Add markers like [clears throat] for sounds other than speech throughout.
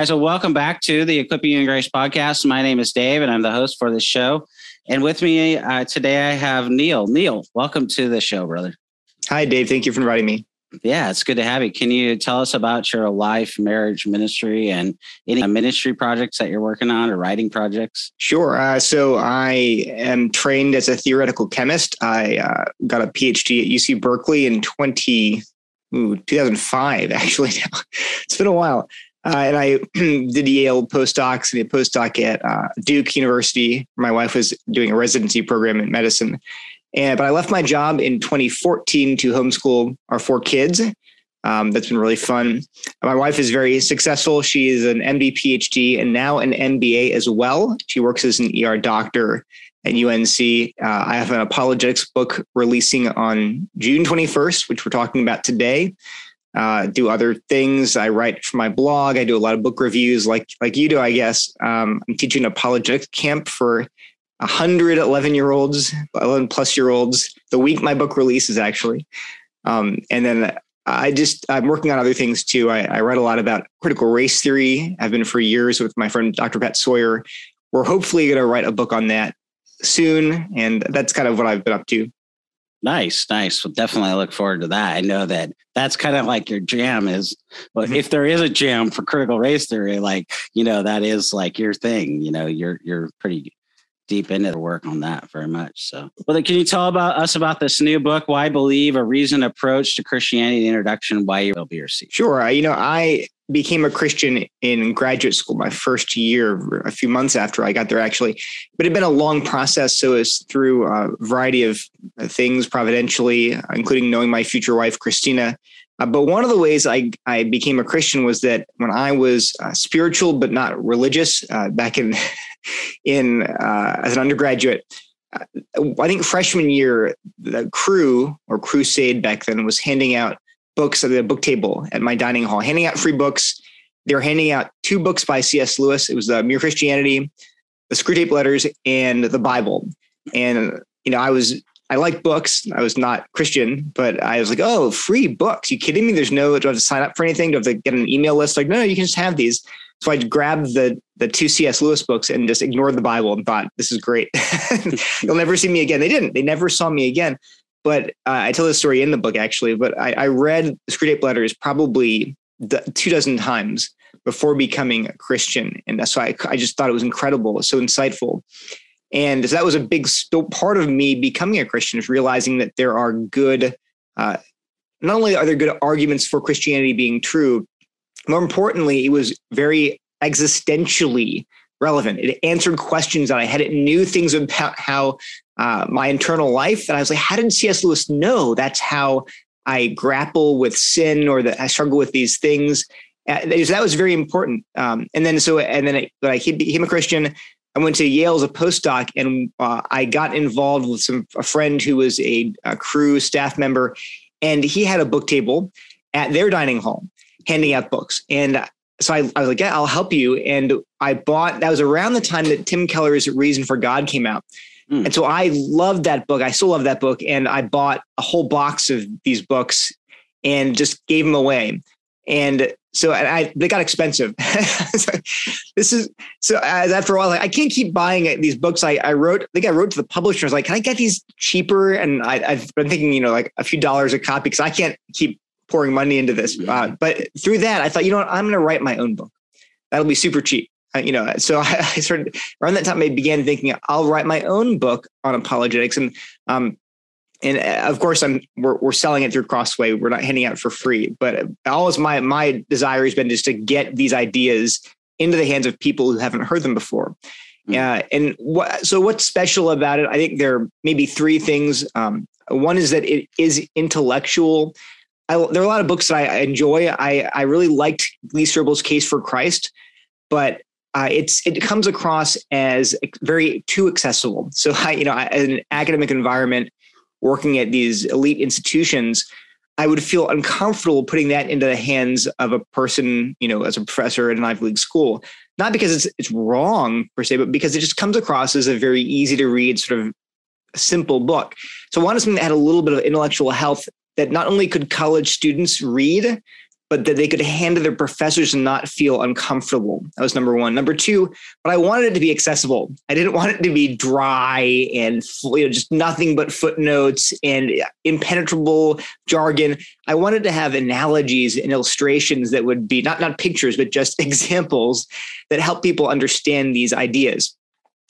Guys, so welcome back to the Equipping You in Grace podcast. My name is Dave, and I'm the host for this show. And with me uh, today, I have Neil. Neil, welcome to the show, brother. Hi, Dave. Thank you for inviting me. Yeah, it's good to have you. Can you tell us about your life, marriage, ministry, and any ministry projects that you're working on or writing projects? Sure. Uh, so I am trained as a theoretical chemist. I uh, got a PhD at UC Berkeley in 20, ooh, 2005, [laughs] actually. it's been a while. Uh, and I [clears throat] did Yale postdocs and a postdoc at uh, Duke University. My wife was doing a residency program in medicine. And but I left my job in 2014 to homeschool our four kids. Um, that's been really fun. My wife is very successful. She is an MD, PhD, and now an MBA as well. She works as an ER doctor at UNC. Uh, I have an apologetics book releasing on June 21st, which we're talking about today uh, do other things. I write for my blog. I do a lot of book reviews, like like you do, I guess. Um, I'm teaching apologetics camp for 111 year olds, 11 plus year olds. The week my book releases, actually, um, and then I just I'm working on other things too. I, I write a lot about critical race theory. I've been for years with my friend Dr. Pat Sawyer. We're hopefully going to write a book on that soon, and that's kind of what I've been up to. Nice, nice. Well, definitely look forward to that. I know that that's kind of like your jam is, but mm-hmm. if there is a jam for critical race theory, like, you know, that is like your thing, you know, you're, you're pretty deep into the work on that very much. So, well, can you tell about us about this new book, Why Believe, a Reasoned Approach to Christianity, The Introduction, Why You Will Be Received? Sure. You know, I became a Christian in graduate school my first year, a few months after I got there, actually. But it had been a long process. So it's through a variety of things, providentially, including knowing my future wife, Christina. Uh, but one of the ways I, I became a Christian was that when I was uh, spiritual but not religious uh, back in [laughs] in uh, as an undergraduate, I think freshman year, the Cru or crusade back then was handing out books at the book table at my dining hall, handing out free books. They were handing out two books by C.S. Lewis. It was the Mere Christianity, the Screwtape Letters, and the Bible. And you know, I was I like books. I was not Christian, but I was like, oh, free books. You kidding me? There's no, do I have to sign up for anything? Do I have to get an email list? Like, no, no, you can just have these. So I grabbed the the two C.S. Lewis books and just ignored the Bible and thought, this is great. [laughs] You'll never see me again. They didn't. They never saw me again. But uh, I tell this story in the book actually. But I, I read the Screwtape Letters probably two dozen times before becoming a Christian, and so I, I just thought it was incredible, so insightful. And so that was a big part of me becoming a Christian is realizing that there are good, uh, not only are there good arguments for Christianity being true, more importantly, it was very existentially relevant. It answered questions that I had. It knew things about how uh, my internal life. And I was like, how did C.S. Lewis know that's how I grapple with sin or that I struggle with these things? Uh, that was very important. Um, and then so and then I, I became a Christian. I went to Yale as a postdoc, and uh, I got involved with some a friend who was a, a Cru staff member, and he had a book table at their dining hall, handing out books. And so I, I was like, yeah, I'll help you. And I bought. That was around the time that Tim Keller's Reason for God came out. Mm. And so I loved that book. I still love that book. And I bought a whole box of these books and just gave them away. And so I, they got expensive. [laughs] this is so as after a while, like, I can't keep buying these books. I, I wrote, I think I wrote to the publisher. I was like, can I get these cheaper? And I, have been thinking, you know, like a few dollars a copy because I can't keep pouring money into this. Uh, but through that, I thought, you know what, I'm going to write my own book. That'll be super cheap you know, so I, [laughs] I started around that time. I began thinking I'll write my own book on apologetics, and um, and uh, of course, I'm we're, we're selling it through Crossway. We're not handing out for free, but always my my desire has been just to get these ideas into the hands of people who haven't heard them before. Mm-hmm. Uh, and what so what's special about it? I think there are maybe three things. Um, one is that it is intellectual. I, there are a lot of books that I enjoy. I, I really liked Lee Strobel's Case for Christ, but uh, it's it comes across as very too accessible. So I, you know, in an academic environment, working at these elite institutions, I would feel uncomfortable putting that into the hands of a person, you know, as a professor at an Ivy League school. Not because it's it's wrong per se, but because it just comes across as a very easy to read, sort of simple book. So I wanted something that had a little bit of intellectual health that not only could college students read, but that they could hand to their professors and not feel uncomfortable. That was number one. Number two, but I wanted it to be accessible. I didn't want it to be dry and you know, just nothing but footnotes and impenetrable jargon. I wanted to have analogies and illustrations that would be not not pictures, but just [laughs] examples that help people understand these ideas.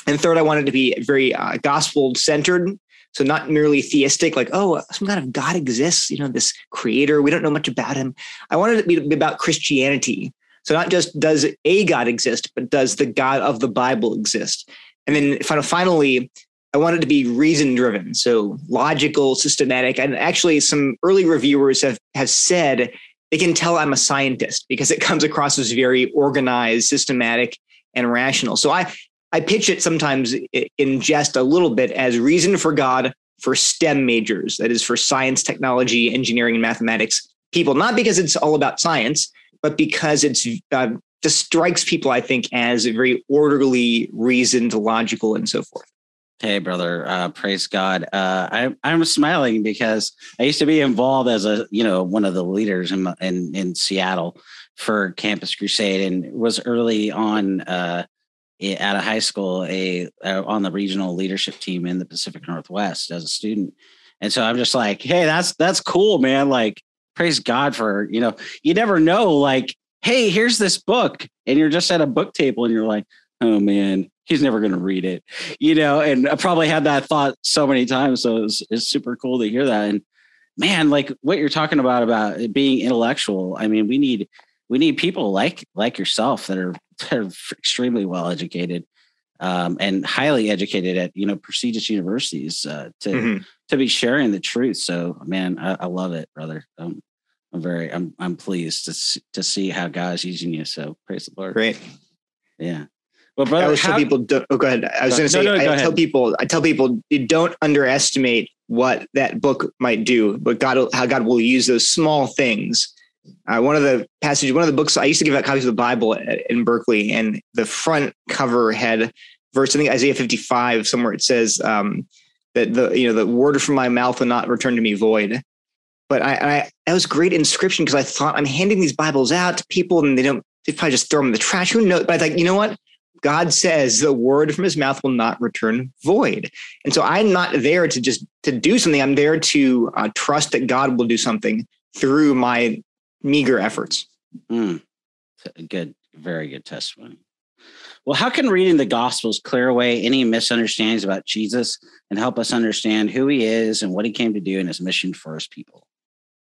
And third, I wanted to be very uh, gospel centered. So not merely theistic, like, oh, some kind of God exists, you know, this creator. We don't know much about him. I wanted it to be about Christianity. So not just does a God exist, but does the God of the Bible exist? And then finally, I wanted to be reason driven. So logical, systematic. And actually some early reviewers have, have said they can tell I'm a scientist because it comes across as very organized, systematic, and rational. So I I pitch it sometimes in jest a little bit as reason for God for STEM majors, that is for science, technology, engineering, and mathematics people, not because it's all about science, but because it's uh, just strikes people, I think, as very orderly, reasoned, logical, and so forth. Hey, brother, uh, praise God. Uh, I, I'm smiling because I used to be involved as a, you know, one of the leaders in, in, in Seattle for Campus Crusade and was early on uh, at a high school a uh, on the regional leadership team in the Pacific Northwest as a student. And so I'm just like, hey, that's that's cool, man. Like, praise God for, you know, you never know, like, hey, here's this book. And you're just at a book table and you're like, oh man, he's never gonna read it. You know, and I probably had that thought so many times. So it's it's super cool to hear that. And man, like what you're talking about about being intellectual. I mean, we need we need people like like yourself that are [laughs] that are extremely well educated um, and highly educated at you know prestigious universities uh, to mm-hmm. to be sharing the truth. So man, I, I love it, brother. Um, I'm very I'm I'm pleased to to see how God's using you. So praise the Lord. Great. Yeah. Well, brother, I always how, tell people. Oh, go ahead. I was going to say. No, no, I tell people. I tell people you don't underestimate what that book might do, but God, how God will use those small things uh, one of the passages, one of the books I used to give out copies of the Bible in Berkeley, and the front cover had verse, I think Isaiah 55, somewhere it says um, that the you know the word from my mouth will not return to me void. But I, I that was great inscription because I thought I'm handing these Bibles out to people and they don't they probably just throw them in the trash. Who knows? But I thought, you know what? God says the word from his mouth will not return void. And so I'm not there to just to do something. I'm there to uh, trust that God will do something through my meager efforts. Mm, good, very good testimony. Well, how can reading the Gospels clear away any misunderstandings about Jesus and help us understand who he is and what he came to do in his mission for his people?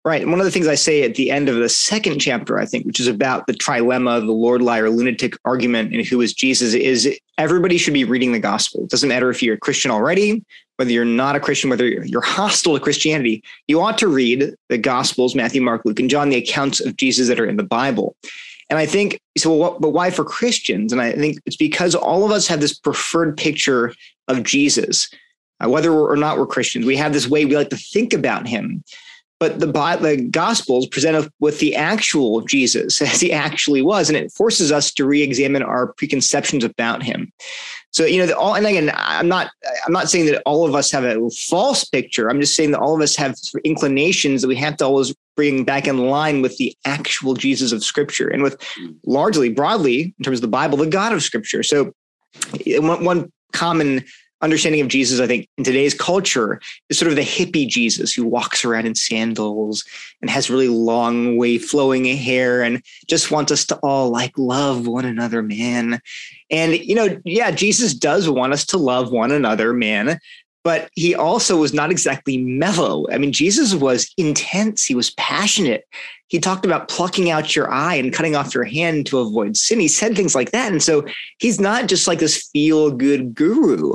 Right. And one of the things I say at the end of the second chapter, I think, which is about the trilemma, the Lord, liar, lunatic argument, and who is Jesus, is everybody should be reading the gospel. It doesn't matter if you're a Christian already, whether you're not a Christian, whether you're hostile to Christianity, you ought to read the gospels, Matthew, Mark, Luke, and John, the accounts of Jesus that are in the Bible. And I think so. What, but why for Christians? And I think it's because all of us have this preferred picture of Jesus, uh, whether or not we're Christians. We have this way we like to think about him but the, the Gospels present us with the actual Jesus [laughs] as he actually was, and it forces us to re-examine our preconceptions about him. So you know, the, all and again, I'm not I'm not saying that all of us have a false picture. I'm just saying that all of us have inclinations that we have to always bring back in line with the actual Jesus of Scripture, and with hmm. largely broadly in terms of the Bible, the God of Scripture. So one, one common understanding of Jesus, I think, in today's culture is sort of the hippie Jesus who walks around in sandals and has really long, way flowing hair and just wants us to all like love one another, man. And, you know, yeah, Jesus does want us to love one another, man. But he also was not exactly mellow. I mean, Jesus was intense. He was passionate. He talked about plucking out your eye and cutting off your hand to avoid sin. He said things like that. And so he's not just like this feel good guru.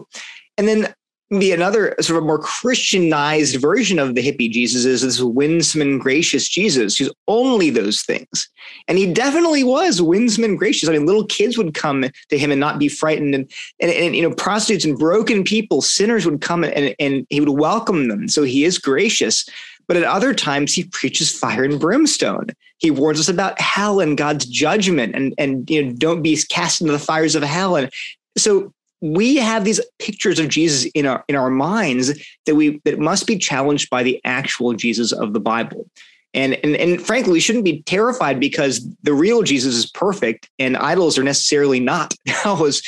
And then the another sort of more Christianized version of the hippie Jesus is this winsome and gracious Jesus who's only those things. And he definitely was winsome and gracious. I mean, little kids would come to him and not be frightened. And, and, and you know, prostitutes and broken people, sinners would come and, and he would welcome them. So he is gracious. But at other times, he preaches fire and brimstone. He warns us about hell and God's judgment and, and you know, don't be cast into the fires of hell. And so we have these pictures of Jesus in our in our minds that we that must be challenged by the actual Jesus of the Bible. And, and and frankly, we shouldn't be terrified because the real Jesus is perfect and idols are necessarily not. [laughs] That was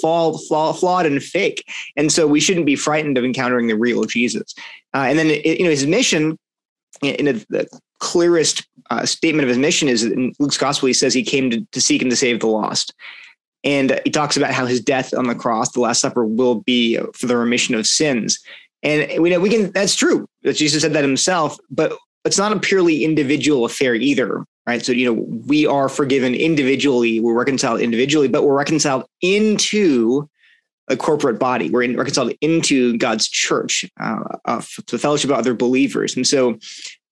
fall, flaw, flawed and fake. And so we shouldn't be frightened of encountering the real Jesus. Uh, and then you know his mission in a, the clearest uh, statement of his mission is in Luke's gospel. He says he came to, to seek and to save the lost. And he talks about how his death on the cross, the Last Supper, will be for the remission of sins. And we know we can. That's true. Jesus said that himself. But it's not a purely individual affair either, right? So you know we are forgiven individually. We're reconciled individually, but we're reconciled into a corporate body. We're in, reconciled into God's church, uh, uh, to fellowship of other believers. And so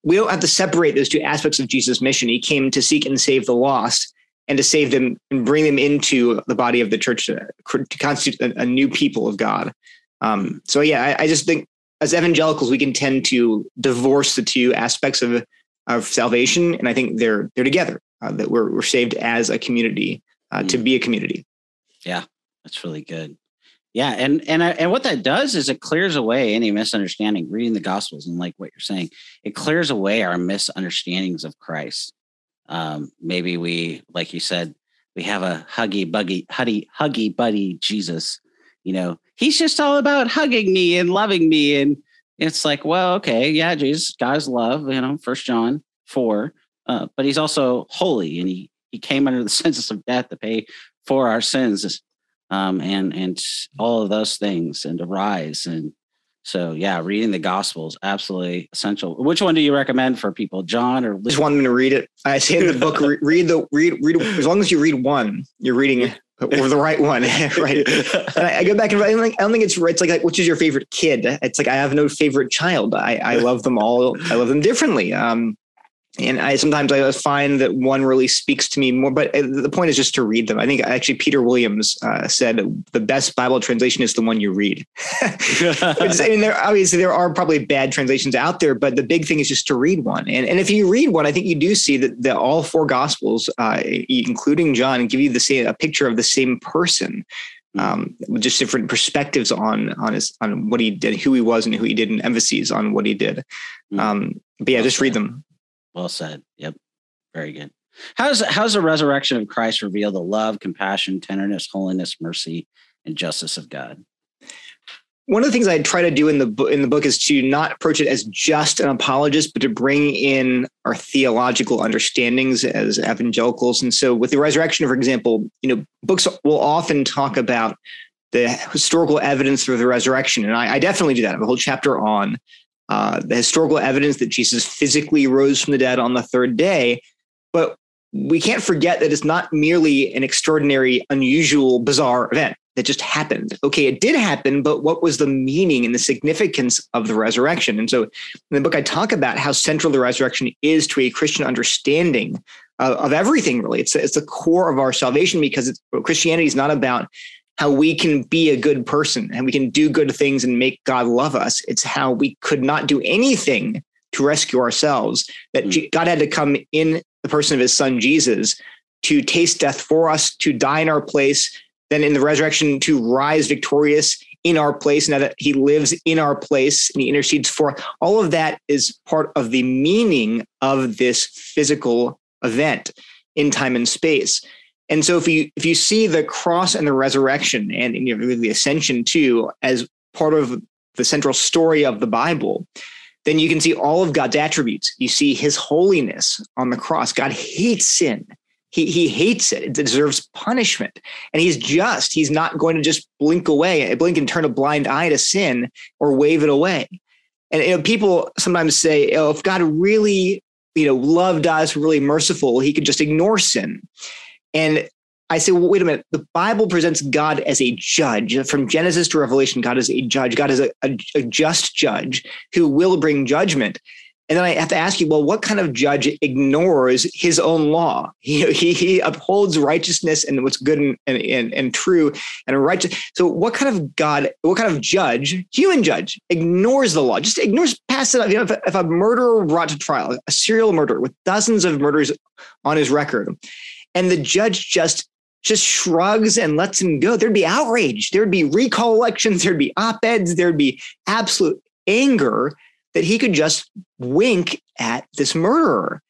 we don't have to separate those two aspects of Jesus' mission. He came to seek and save the lost and to save them and bring them into the body of the church to, to constitute a, a, new people of God. Um, so yeah, I, I, just think as evangelicals, we can tend to divorce the two aspects of of salvation, and I think they're they're together. Uh, that we're we're saved as a community uh, mm. to be a community. Yeah, that's really good. Yeah, and and and what that does is it clears away any misunderstanding. Reading the Gospels and like what you're saying, it clears away our misunderstandings of Christ um, maybe we, like you said, we have a huggy buggy, huggy, huggy buddy Jesus. You know, he's just all about hugging me and loving me. And it's like, well, okay, yeah, Jesus, God's love, you know, first John 4. Uh, but he's also holy and he he came under the [laughs] census of death to pay for our sins um, and and all of those things and to rise and so yeah, reading the Gospels absolutely essential. Which one do you recommend for people, John or? Luke? Just want them to read it. I say in the book, [laughs] read the read read. As long as you read one, you're reading or the right one, [laughs] right? And I, I, go back and I don't, think, I don't think it's right. It's like, like, which is your favorite kid? It's like I have no favorite child. I, I love them all. I love them differently. Um, and I sometimes I find that one really speaks to me more. But uh, the point is just to read them. I think actually Peter Williams uh, said the best Bible translation is the one you read. [laughs] I mean, there obviously there are probably bad translations out there, but the big thing is just to read one. And and if you read one, I think you do see that, that all four Gospels, uh, including John, give you the same a picture of the same person. Hmm. Um, with just different perspectives on on his on what he did, who he was, and who he did, and emphases on what he did. Hmm. Um, but yeah, just read them. Well said. Yep. Very good. How's how's the resurrection of Christ reveal the love, compassion, tenderness, holiness, mercy, and justice of God? One of the things I try to do in the book in the book is to not approach it as just an apologist, but to bring in our theological understandings as evangelicals. And so, with the resurrection, for example, you know, books will often talk about the historical evidence for the resurrection, and I, I definitely do that. I have a whole chapter on uh, the historical evidence that Jesus physically rose from the dead on the third day. But we can't forget that it's not merely an extraordinary, unusual, bizarre event that just happened. Okay, it did happen, but what was the meaning and the significance of the resurrection? And so in the book, I talk about how central the resurrection is to a Christian understanding of, of everything, really. It's, it's the core of our salvation because Christianity is not about how we can be a good person and we can do good things and make God love us. It's how we could not do anything to rescue ourselves, that mm. God had to come in the person of his son Jesus to taste death for us, to die in our place, then in the resurrection to rise victorious in our place, now that he lives in our place and he intercedes for all of that is part of the meaning of this physical event in time and space. And so if you if you see the cross and the resurrection and, and you know, the ascension too as part of the central story of the Bible, then you can see all of God's attributes. You see his holiness on the cross. God hates sin. He, he hates it. It deserves punishment. And he's just. He's not going to just blink away, blink and turn a blind eye to sin or wave it away. And you know, people sometimes say, oh, if God really, you know, loved us, really merciful, he could just ignore sin. And I say, well, wait a minute. The Bible presents God as a judge. From Genesis to Revelation, God is a judge. God is a, a, a just judge who will bring judgment. And then I have to ask you, well, what kind of judge ignores his own law? [laughs] He, he, he upholds righteousness and what's good and, and, and true and righteous. So what kind of God, what kind of judge, human judge, ignores the law, just ignores, passes it You know, if, if a murderer brought to trial, a serial murderer with dozens of murders on his record, and the judge just just shrugs and lets him go, there'd be outrage. There'd be recall elections. There'd be op-eds. There'd be absolute anger that he could just wink at this murderer.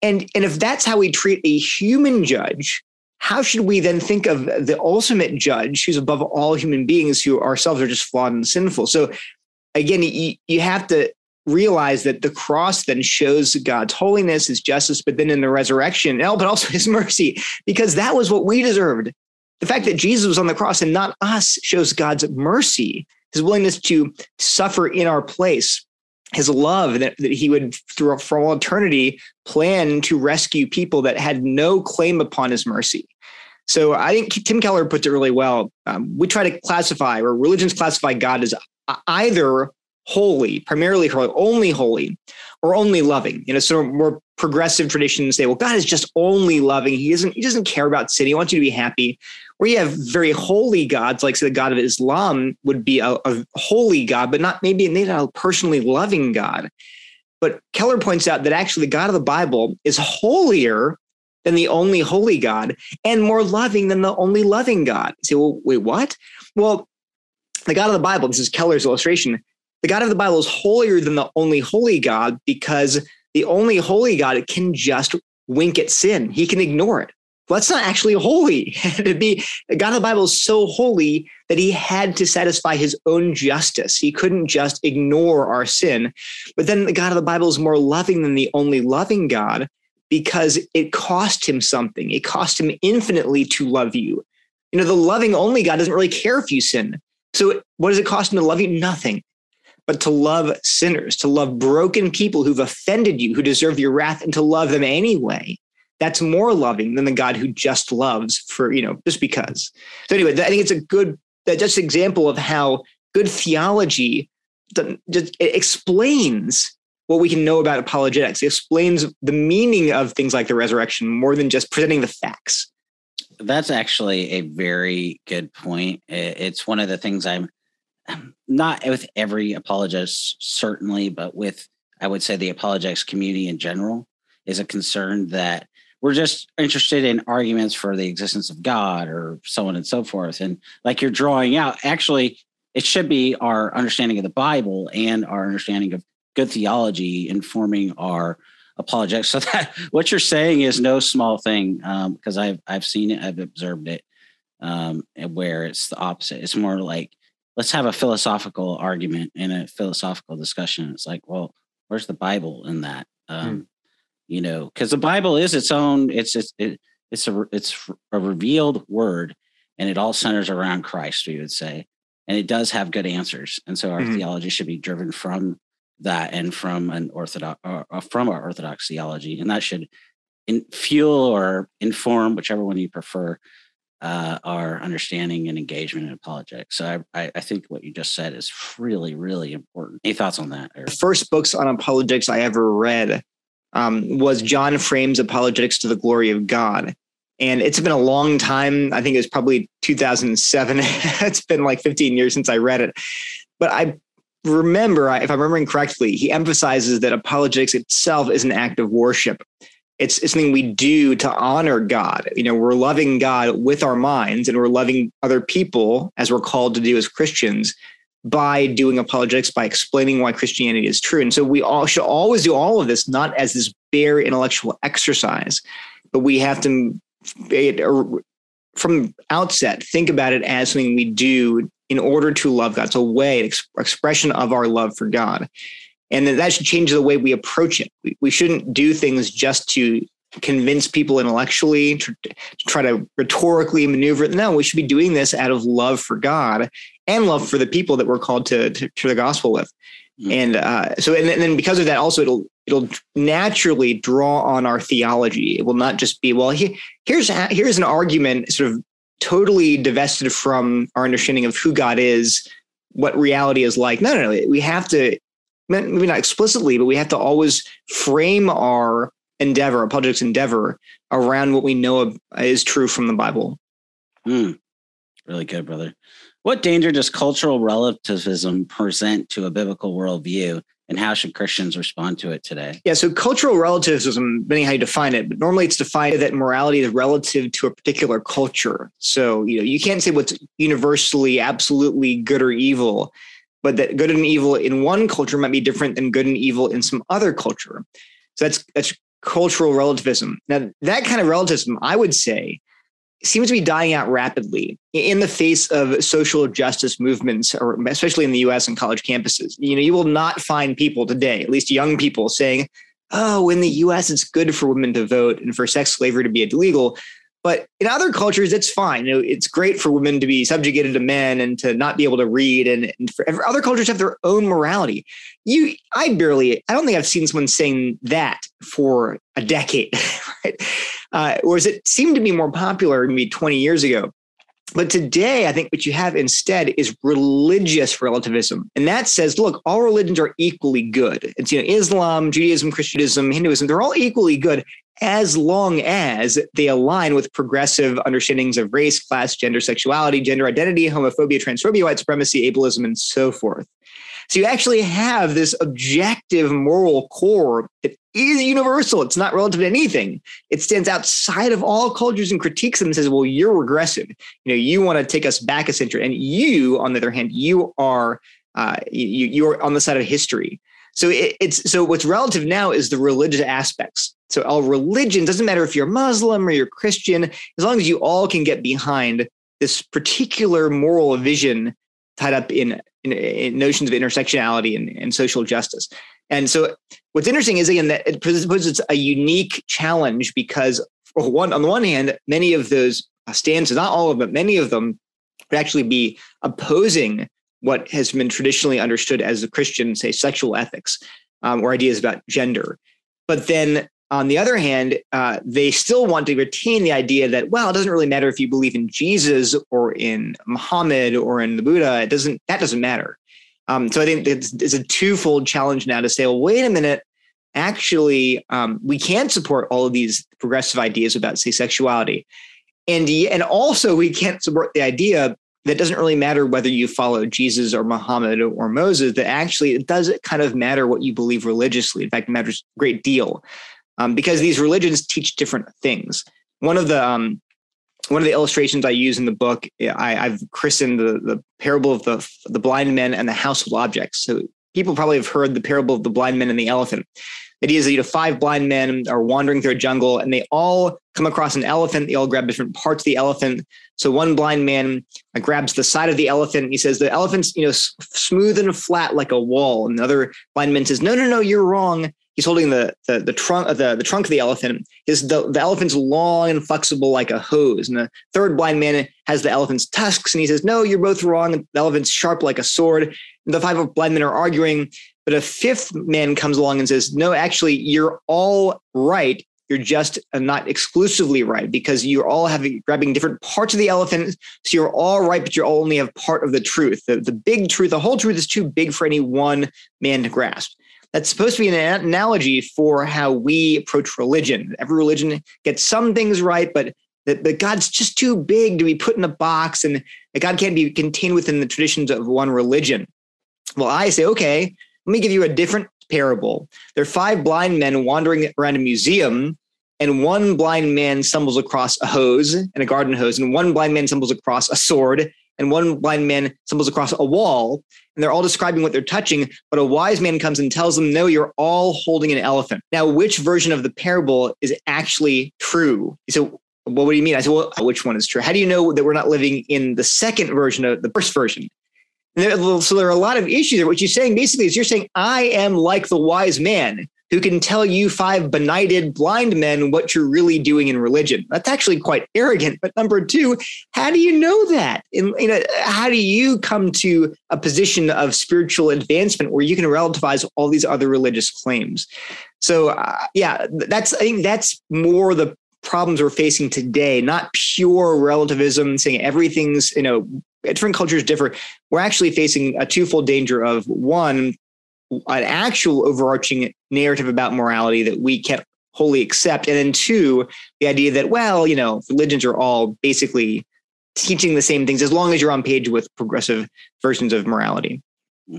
And, and if that's how we treat a human judge, how should we then think of the ultimate judge who's above all human beings who ourselves are just flawed and sinful? So again, you, you have to realize that the cross then shows God's holiness, his justice, but then in the resurrection, oh, but also [laughs] his mercy, because that was what we deserved. The fact that Jesus was on the cross and not us shows God's mercy, his willingness to suffer in our place his love that, that he would through for all eternity plan to rescue people that had no claim upon his mercy so i think tim keller puts it really well um, we try to classify or religions classify god as either holy primarily holy only holy or only loving you know sort of more progressive traditions say well god is just only loving he doesn't he doesn't care about sin he wants you to be happy where you have very holy gods, like say the God of Islam would be a, a holy God, but not maybe not a personally loving God. But Keller points out that actually the God of the Bible is holier than the only holy God and more loving than the only loving God. You say, well, wait, what? Well, the God of the Bible, this is Keller's illustration, the God of the Bible is holier than the only holy God because the only holy God can just wink at sin. He can ignore it well, that's not actually holy. [laughs] to be God of the Bible is so holy that he had to satisfy his own justice. He couldn't just ignore our sin. But then the God of the Bible is more loving than the only loving God because it cost him something. It cost him infinitely to love you. You know, the loving only God doesn't really care if you sin. So what does it cost him to love you? Nothing. But to love sinners, to love broken people who've offended you, who deserve your wrath, and to love them anyway that's more loving than the God who just loves for, you know, just because. So anyway, I think it's a good, that just example of how good theology just explains what we can know about apologetics. It explains the meaning of things like the resurrection more than just presenting the facts. That's actually a very good point. It's one of the things I'm not with every apologist, certainly, but with, I would say, the apologetics community in general, is a concern that we're just interested in arguments for the existence of God or so on and so forth. And like you're drawing out, actually, it should be our understanding of the Bible and our understanding of good theology informing our apologetics. [laughs] So that what you're saying is no small thing, because um, I've I've seen it, I've observed it, um, where it's the opposite. It's more like let's have a philosophical argument and a philosophical discussion. It's like, well, where's the Bible in that? Um, hmm you know, because the Bible is its own. It's it's it, it's a it's a revealed word, and it all centers around Christ. We would say, and it does have good answers, and so our mm-hmm. theology should be driven from that and from an orthodox uh, uh, from our orthodox theology, and that should in, fuel or inform whichever one you prefer uh, our understanding and engagement in apologetics. So I, I, think what you just said is really, really important. Any thoughts on that? The first books on apologetics I ever read um, was John Frame's Apologetics to the Glory of God. And it's been a long time. I think it was probably 2007. [laughs] it's been like 15 years since I read it. But I remember, if I'm remembering correctly, he emphasizes that apologetics itself is an act of worship. It's, it's something we do to honor God. You know, we're loving God with our minds and we're loving other people as we're called to do as Christians by doing apologetics, by explaining why Christianity is true. And so we all should always do all of this, not as this bare intellectual exercise, but we have to, from outset, think about it as something we do in order to love God. It's a way, an expression of our love for God. And that should change the way we approach it. We, we shouldn't do things just to convince people intellectually, to, to try to rhetorically maneuver. No, we should be doing this out of love for God and love for the people that we're called to to, to the gospel with. Mm-hmm. And uh, so, and, and then because of that, also it'll it'll naturally draw on our theology. It will not just be well. He, here's here's an argument, sort of totally divested from our understanding of who God is, what reality is like. No, no, no. We have to maybe not explicitly, but we have to always frame our endeavor, our project's endeavor, around what we know is true from the Bible. Mm, really good, brother. What danger does cultural relativism present to a biblical worldview? And how should Christians respond to it today? Yeah, so cultural relativism, depending how you define it, but normally it's defined that morality is relative to a particular culture. So, you know, you can't say what's universally absolutely good or evil, but that good and evil in one culture might be different than good and evil in some other culture. So that's that's cultural relativism. Now, that kind of relativism, I would say, seems to be dying out rapidly in the face of social justice movements, or especially in the US and college campuses. You know, you will not find people today, at least young people, saying, oh, in the US, it's good for women to vote and for sex slavery to be illegal. But in other cultures, it's fine. You know, it's great for women to be subjugated to men and to not be able to read. And, and for other cultures have their own morality. You, I barely, I don't think I've seen someone saying that for a decade, [laughs] right? Uh, whereas it seemed to be more popular maybe 20 years ago. But today, I think what you have instead is religious relativism. And that says, look, all religions are equally good. It's, you know, Islam, Judaism, Christianism, Hinduism, they're all equally good as long as they align with progressive understandings of race, class, gender, sexuality, gender identity, homophobia, transphobia, white supremacy, ableism, and so forth. So you actually have this objective moral core that is universal. It's not relative to anything. It stands outside of all cultures and critiques them and says, well, you're regressive. You know, you want to take us back a century. And you, on the other hand, you are uh, you, you're on the side of history. So it, it's so what's relative now is the religious aspects. So all religion doesn't matter if you're Muslim or you're Christian, as long as you all can get behind this particular moral vision tied up in, in, in notions of intersectionality and, and, social justice. And so what's interesting is again that it poses a unique challenge because one on the one hand, many of those stances, not all of them, many of them would actually be opposing what has been traditionally understood as a Christian, say, sexual ethics um, or ideas about gender. But then on the other hand, uh, they still want to retain the idea that, well, it doesn't really matter if you believe in Jesus or in Muhammad or in the Buddha. It doesn't, that doesn't matter. Um, so I think it's, it's, a twofold challenge now to say, well, wait a minute. Actually, um, we can't support all of these progressive ideas about, say, sexuality. And, and also, we can't support the idea that doesn't really matter whether you follow Jesus or Muhammad or Moses, that actually it does kind of matter what you believe religiously. In fact, it matters a great deal um, because these religions teach different things. One of the um, one of the illustrations I use in the book, I, have christened the, the parable of the the blind men and the household objects. So people probably have heard the parable of the blind men and the elephant. The idea is that you know five blind men are wandering through a jungle and they all come across an elephant. They all grab different parts of the elephant. So one blind man uh, grabs the side of the elephant. he says the elephant's you know smooth and flat like a wall. And another blind man says, no, no, no, you're wrong. He's holding the the, the trunk of the, the trunk of the elephant. His the, the elephant's long and flexible like a hose. And the third blind man has the elephant's tusks, and he says, "No, you're both wrong. The elephant's sharp like a sword." And the five blind men are arguing, but a fifth man comes along and says, "No, actually, you're all right. You're just uh, not exclusively right because you're all having grabbing different parts of the elephant. So you're all right, but you only have part of the truth. The, the big truth, the whole truth is too big for any one man to grasp that's supposed to be an analogy for how we approach religion. Every religion gets some things right, but that, God's just too big to be put in a box and that God can't be contained within the traditions of one religion. Well, I say, okay, let me give you a different parable. There are five blind men wandering around a museum, and one blind man stumbles across a hose and a garden hose, and one blind man stumbles across a sword, and one blind man stumbles across a wall and they're all describing what they're touching, but a wise man comes and tells them, No, you're all holding an elephant. Now, which version of the parable is actually true? So, well, what do you mean? I said, Well, which one is true? How do you know that we're not living in the second version of the first version? There, so there are a lot of issues there. What you're saying basically is you're saying, I am like the wise man who can tell you five benighted blind men what you're really doing in religion. That's actually quite arrogant. But number two, how do you know that? In, how do you come to a position of spiritual advancement where you can relativize all these other religious claims? So uh, yeah, that's I think that's more the problems we're facing today, not pure relativism, saying everything's, you know, different cultures differ. We're actually facing a twofold danger of one, an actual overarching narrative about morality that we can't wholly accept. And then two, the idea that, well, you know, religions are all basically teaching the same things as long as you're on page with progressive versions of morality.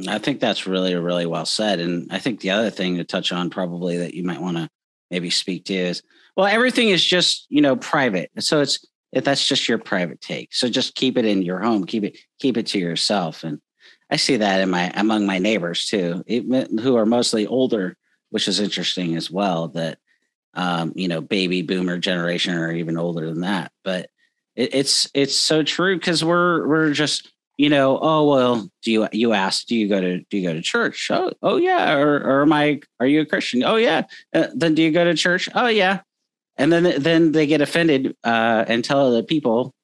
I think that's really, really well said. And I think the other thing to touch on probably that you might want to maybe speak to is well, everything is just, you know, private. So it's that's just your private take. So just keep it in your home, keep it, keep it to yourself. And I see that in my among my neighbors too, who are mostly older, which is interesting as well. That um, you know, baby boomer generation or even older than that. But it, it's it's so true because we're we're just you know, oh well, do you you ask, do you go to do you go to church? Oh, oh yeah, or or am I are you a Christian? Oh yeah. Uh, then do you go to church? Oh yeah. And then then they get offended uh, and tell the people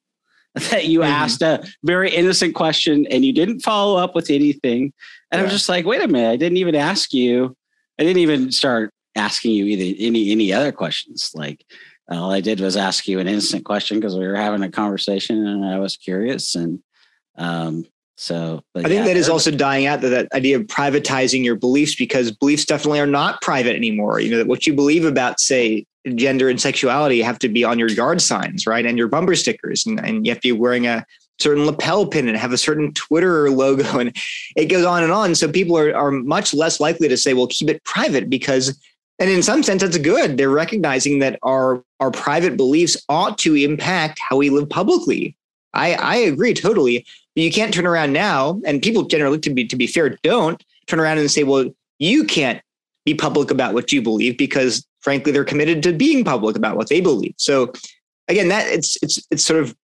that you mm-hmm. asked a very innocent question and you didn't follow up with anything. And yeah. I'm just like, wait a minute, I didn't even ask you. I didn't even start asking you either any any other questions. Like all I did was ask you an innocent question because we were having a conversation and I was curious and um, so I think yeah, that is also dying out that, that idea of privatizing your beliefs because beliefs definitely are not private anymore. You know, that what you believe about, say, gender and sexuality have to be on your yard signs, right? And your bumper stickers. And, and you have to be wearing a certain lapel pin and have a certain Twitter logo. And it goes on and on. So people are, are much less likely to say, well, keep it private because and in some sense that's good they're recognizing that our our private beliefs ought to impact how we live publicly i i agree totally but you can't turn around now, and people generally, to be to be fair, don't turn around and say, "Well, you can't be public about what you believe," because frankly, they're committed to being public about what they believe. So, again, that it's it's it's sort of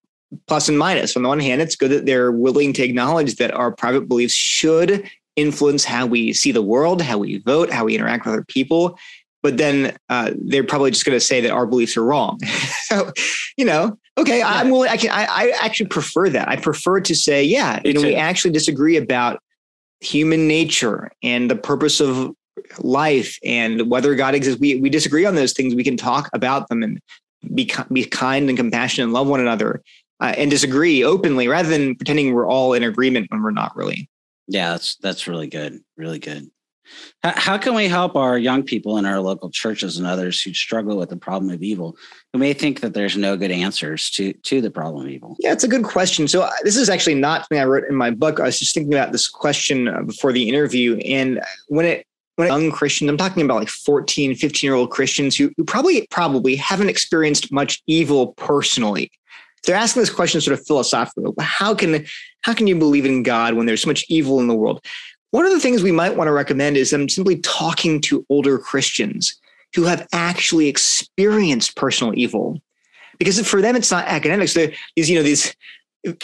plus and minus. On the one hand, it's good that they're willing to acknowledge that our private beliefs should influence how we see the world, how we vote, how we interact with other people. But then uh, they're probably just going to say that our beliefs are wrong. [laughs] so, you know, Okay, yeah. I'm willing. I can. I, I, actually prefer that. I prefer to say, yeah, you know, we actually disagree about human nature and the purpose of life and whether God exists. We we disagree on those things. We can talk about them and be be kind and compassionate and love one another uh, and disagree openly rather than pretending we're all in agreement when we're not really. Yeah, that's that's really good. Really good. How can we help our young people in our local churches and others who struggle with the problem of evil, who may think that there's no good answers to, to the problem of evil? Yeah, it's a good question. So, uh, this is actually not something I wrote in my book. I was just thinking about this question uh, before the interview. And when it when young Christians, I'm talking about like 14, 15 year old Christians who, who probably probably haven't experienced much evil personally. They're asking this question sort of philosophically. How can how can you believe in God when there's so much evil in the world? One of the things we might want to recommend is them simply talking to older Christians who have actually experienced personal evil. Because for them, it's not academics. These, you know, these,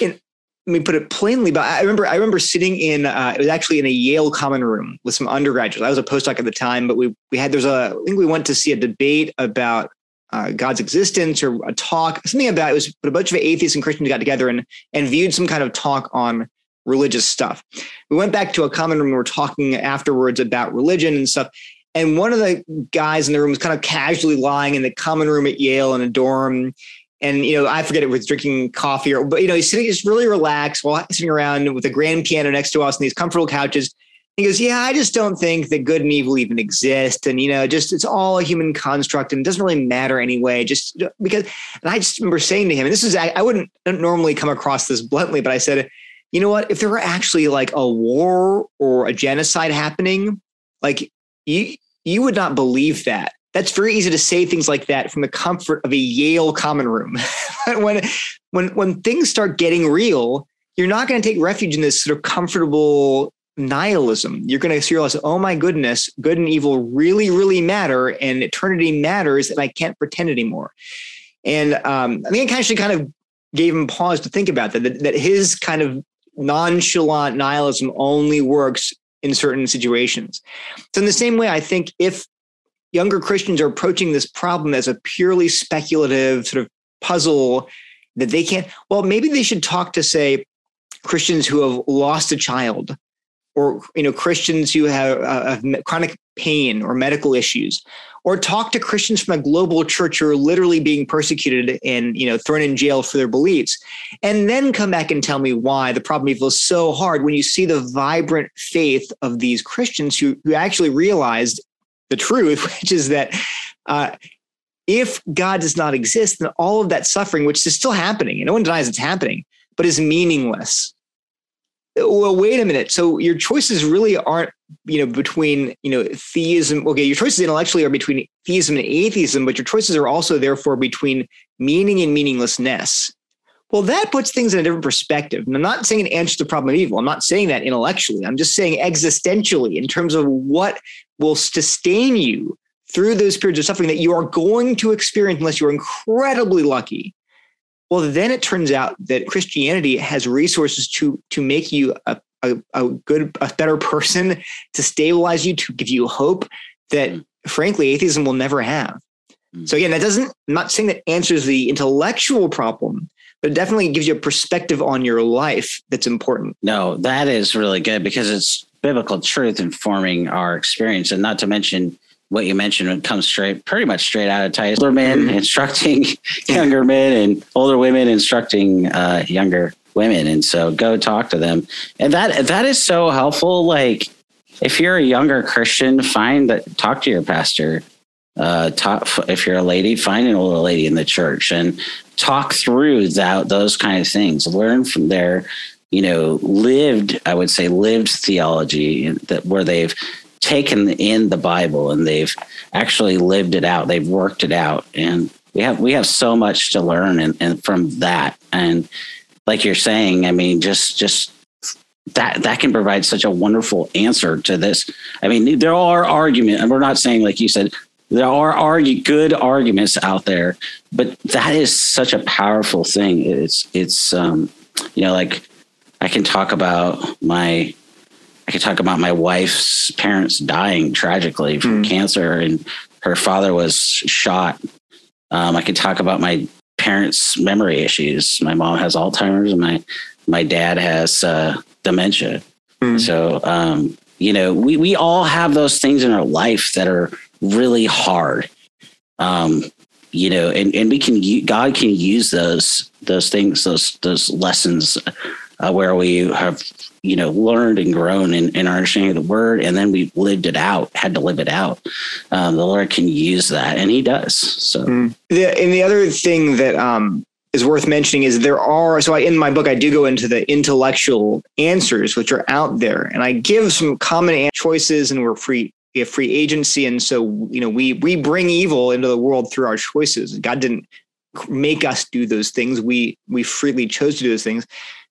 in, let me put it plainly, but I remember I remember sitting in uh, it was actually in a Yale common room with some undergraduates. I was a postdoc at the time, but we we had there's a I think we went to see a debate about uh, God's existence or a talk something about it was but a bunch of atheists and Christians got together and and viewed some kind of talk on religious stuff. We went back to a common room. We were talking afterwards about religion and stuff. And one of the guys in the room was kind of casually lying in the common room at Yale in a dorm. And, you know, I forget it was drinking coffee or, but, you know, he's sitting just really relaxed while sitting around with a grand piano next to us and these comfortable couches. He goes, Yeah, I just don't think that good and evil even exist. And, you know, just it's all a human construct and it doesn't really matter anyway. Just because, and I just remember saying to him, and this is, I, I wouldn't normally come across this bluntly, but I said, you know what? If there were actually like a war or a genocide happening, like you you would not believe that. That's very easy to say things like that from the comfort of a Yale common room. [laughs] when when when things start getting real, you're not going to take refuge in this sort of comfortable nihilism. You're going to realize, oh my goodness, good and evil really, really matter, and eternity matters, and I can't pretend anymore. And um, I think it actually kind of gave him pause to think about that, that. That his kind of nonchalant nihilism only works in certain situations. So, in the same way, I think if younger Christians are approaching this problem as a purely speculative sort of puzzle that they can't, well, maybe they should talk to, say, Christians who have lost a child or you know Christians who have, uh, have chronic pain or medical issues, or talk to Christians from a global church who are literally being persecuted and you know thrown in jail for their beliefs, and then come back and tell me why the problem evil is so hard when you see the vibrant faith of these Christians who who actually realized the truth, [laughs] which is that. Uh, if God does not exist, then all of that suffering, which is still happening, and no one denies it's happening, but is meaningless well, wait a minute. So your choices really aren't, you know, between, you know, theism. Okay, your choices intellectually are between theism and atheism, but your choices are also therefore between meaning and meaninglessness. Well, that puts things in a different perspective. And I'm not saying it answers the problem of evil. I'm not saying that intellectually. I'm just saying existentially in terms of what will sustain you through those periods of suffering that you are going to experience unless you're incredibly lucky well, then it turns out that Christianity has resources to to make you a, a, a good, a better person, to stabilize you, to give you hope that, mm. frankly, atheism will never have. Mm. So again, that doesn't. I'm not saying that answers the intellectual problem, but it definitely gives you a perspective on your life that's important. No, that is really good because it's biblical truth informing our experience, and not to mention what you mentioned comes straight, pretty much straight out of Titus. Older men mm-hmm. instructing [laughs] younger men, and older women instructing uh, younger women, and so go talk to them. And that that is so helpful. Like if you're a younger Christian, find that talk to your pastor. Uh, talk if you're a lady, find an older lady in the church and talk through that those kind of things. Learn from their, you know, lived. I would say lived theology that where they've taken in the Bible and they've actually lived it out. They've worked it out, and we have we have so much to learn and, and from that. And like you're saying, I mean, just just that that can provide such a wonderful answer to this. I mean, there are arguments, and we're not saying like you said. There are argue, good arguments out there, but that is such a powerful thing. It's it's um, you know like I can talk about my I can talk about my wife's parents dying tragically from mm. cancer, and her father was shot. Um, I can talk about my parents' memory issues. My mom has Alzheimer's, and my my dad has uh, dementia. Mm. So, um, you know, we we all have those things in our life that are really hard. Um, you know, and and we can God can use those those things, those those lessons uh, where we have you know learned and grown in, in our understanding of the word and then we've lived it out had to live it out. Um, the lord can use that and he does so. Mm. the, and the other thing that um, is worth mentioning is there are so I, in my book i do go into the intellectual answers which are out there and i give some common choices and we're free we have free agency and so you know we we bring evil into the world through our choices. God didn't make us do those things. We we freely chose to do those things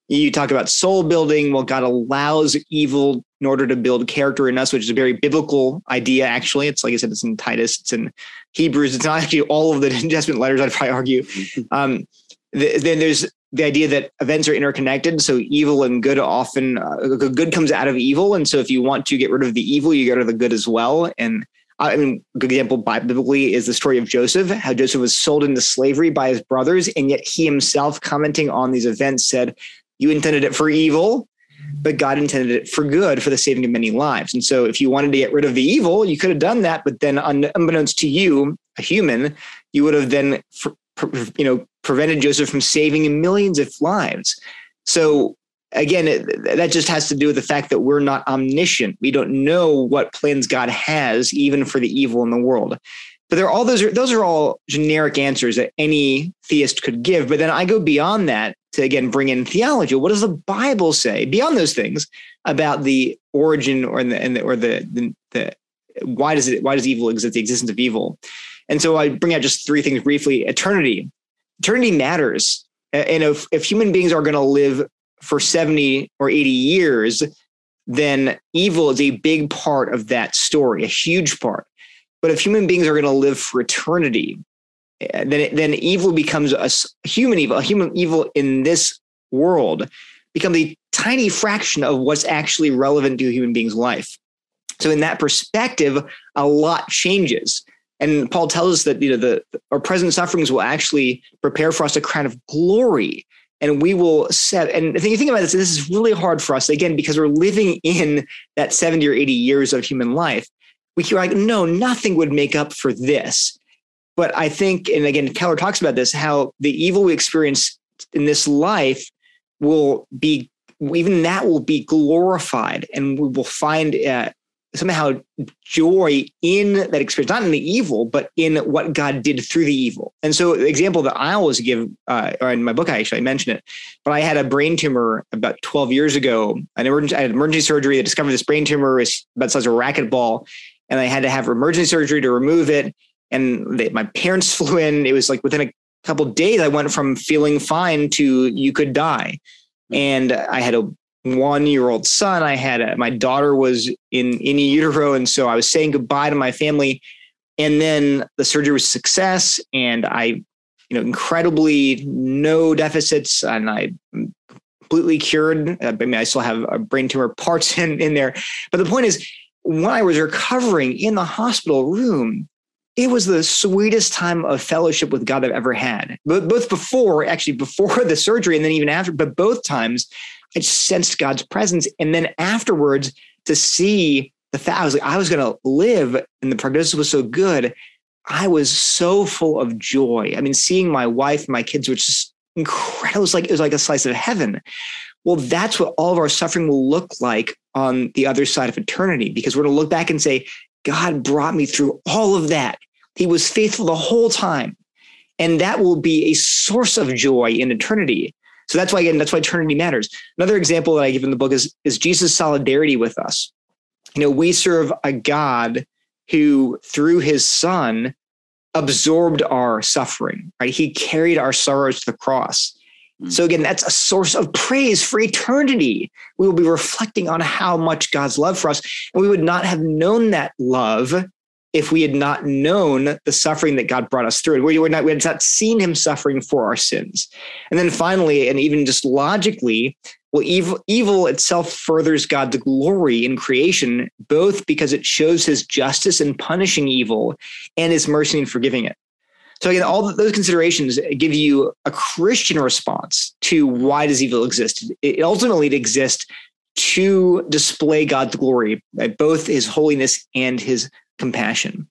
you talk about soul building. Well, God allows evil in order to build character in us, which is a very biblical idea, actually. It's like I said, it's in Titus, it's in Hebrews, it's not actually all of the New [laughs] Testament letters, I'd probably argue. [laughs] Um, then there's the idea that events are interconnected. So evil and good often, uh, good comes out of evil. And so if you want to get rid of the evil, you get rid of the good as well. And I mean, a good example biblically is the story of Joseph, how Joseph was sold into slavery by his brothers. And yet he himself, commenting on these events, said, you intended it for evil, but God intended it for good, for the saving of many lives. And so, if you wanted to get rid of the evil, you could have done that. But then, unbeknownst to you, a human, you would have then, you know, prevented Joseph from saving millions of lives. So again, that just has to do with the fact that we're not omniscient. We don't know what plans God has, even for the evil in the world. But there are all those are those are all generic answers that any theist could give. But then I go beyond that to again bring in theology. What does the Bible say beyond those things about the origin or the, and the, or the, the, the why does it why does evil exist? The existence of evil. And so I bring out just three things briefly. Eternity. Eternity matters. And if, if human beings are going to live for 70 or 80 years, then evil is a big part of that story, a huge part. But if human beings are going to live for eternity, eh, then then evil becomes a human evil. A human evil in this world becomes a tiny fraction of what's actually relevant to a human being's life. So in that perspective, a lot changes. And Paul tells us that you know the our present sufferings will actually prepare for us a crown of glory. and we will set and think, think about this this is really hard for us again because we're living in that 70 or 80 years of human life we are like no nothing would make up for this. But i think and again keller talks about this how the evil we experience in this life will be even that will be glorified and we will find uh, somehow joy in that experience, not in the evil, but in what God did through the evil. And so, the example that I always give, uh, or in my book, I actually mentioned it, but I had a brain tumor about 12 years ago. An emergency, I had emergency surgery. They discovered this brain tumor was about the size of a racquetball, and I had to have emergency surgery to remove it. And they, my parents [laughs] flew in. It was like within a couple days, I went from feeling fine to you could die. And I had a one year old son. I had a, my daughter was in in utero, and so I was saying goodbye to my family. And then the surgery was success, and I, you know, incredibly no deficits, and I completely cured. I mean, I still have a brain tumor parts [laughs] in in there, but the point is, when I was recovering in the hospital room, it was the sweetest time of fellowship with God I've ever had. But Both before, actually before [laughs] the surgery, and then even after, but both times I just sensed God's presence. And then afterwards, to see the fact I was like, I was going to live, and the prognosis was so good. I was so full of joy. I mean, seeing my wife, my kids, which is incredible. It was like it was like a slice of heaven. Well, that's what all of our suffering will look like on the other side of eternity, because we're going to look back and say, God brought me through all of that. He was faithful the whole time. And that will be a source of joy in eternity. So that's why again, that's why eternity matters. Another example that I give in the book is is Jesus' solidarity with us. You know, we serve a God who, through his son, absorbed our suffering, right? He carried our sorrows to the cross. So again, that's a source of praise for eternity. We will be reflecting on how much God's love for us, and we would not have known that love if we had not known the suffering that God brought us through. We, were not, we had not seen him suffering for our sins. And then finally, and even just logically, well, evil, evil itself furthers God's glory in creation, both because it shows his justice in punishing evil and his mercy in forgiving it. So again, all those considerations give you a Christian response to why does evil exist? It ultimately it exists to display God's glory, both his holiness and his compassion.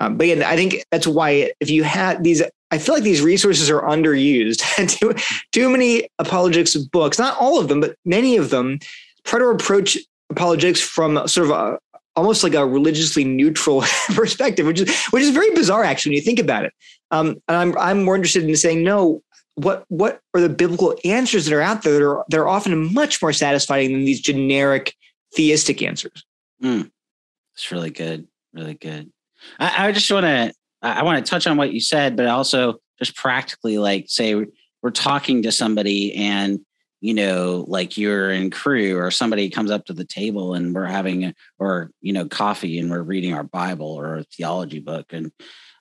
Um, but again, I think that's why if you had these, I feel like these resources are underused. [laughs] too, too many apologetics books, not all of them, but many of them try to approach apologetics from sort of a, almost like a religiously neutral [laughs] perspective, which is which is very bizarre actually when you think about it. Um, and I'm I'm more interested in saying no. What what are the biblical answers that are out there that are that are often much more satisfying than these generic theistic answers? Mm, it's really good really good. I, I just want to I want to touch on what you said, but also just practically, like, say we're talking to somebody and you know, like you're in Cru or somebody comes up to the table and we're having or you know coffee and we're reading our Bible or a theology book, and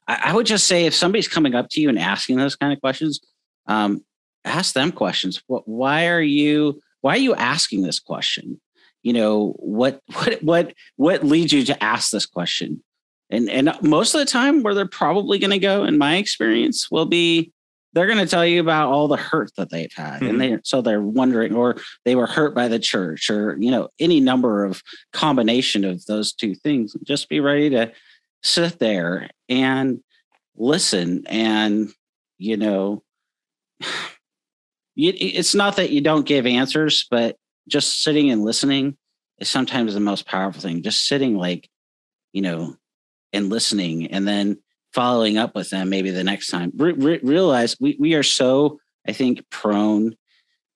I, I would just say if somebody's coming up to you and asking those kind of questions, um, ask them questions. What? Why are you? Why are you asking this question? you know what [laughs] what what what leads you to ask this question and and most of the time where they're probably going to go in my experience will be they're going to tell you about all the hurt that they've had mm-hmm. and they so they're wondering or they were hurt by the church or you know any number of combination of those two things just be ready to sit there and listen and you know [sighs] it's not that you don't give answers but just sitting and listening is sometimes the most powerful thing. Just sitting like, you know, and listening and then following up with them maybe the next time. Re- re- realize we, we are so, I think, prone.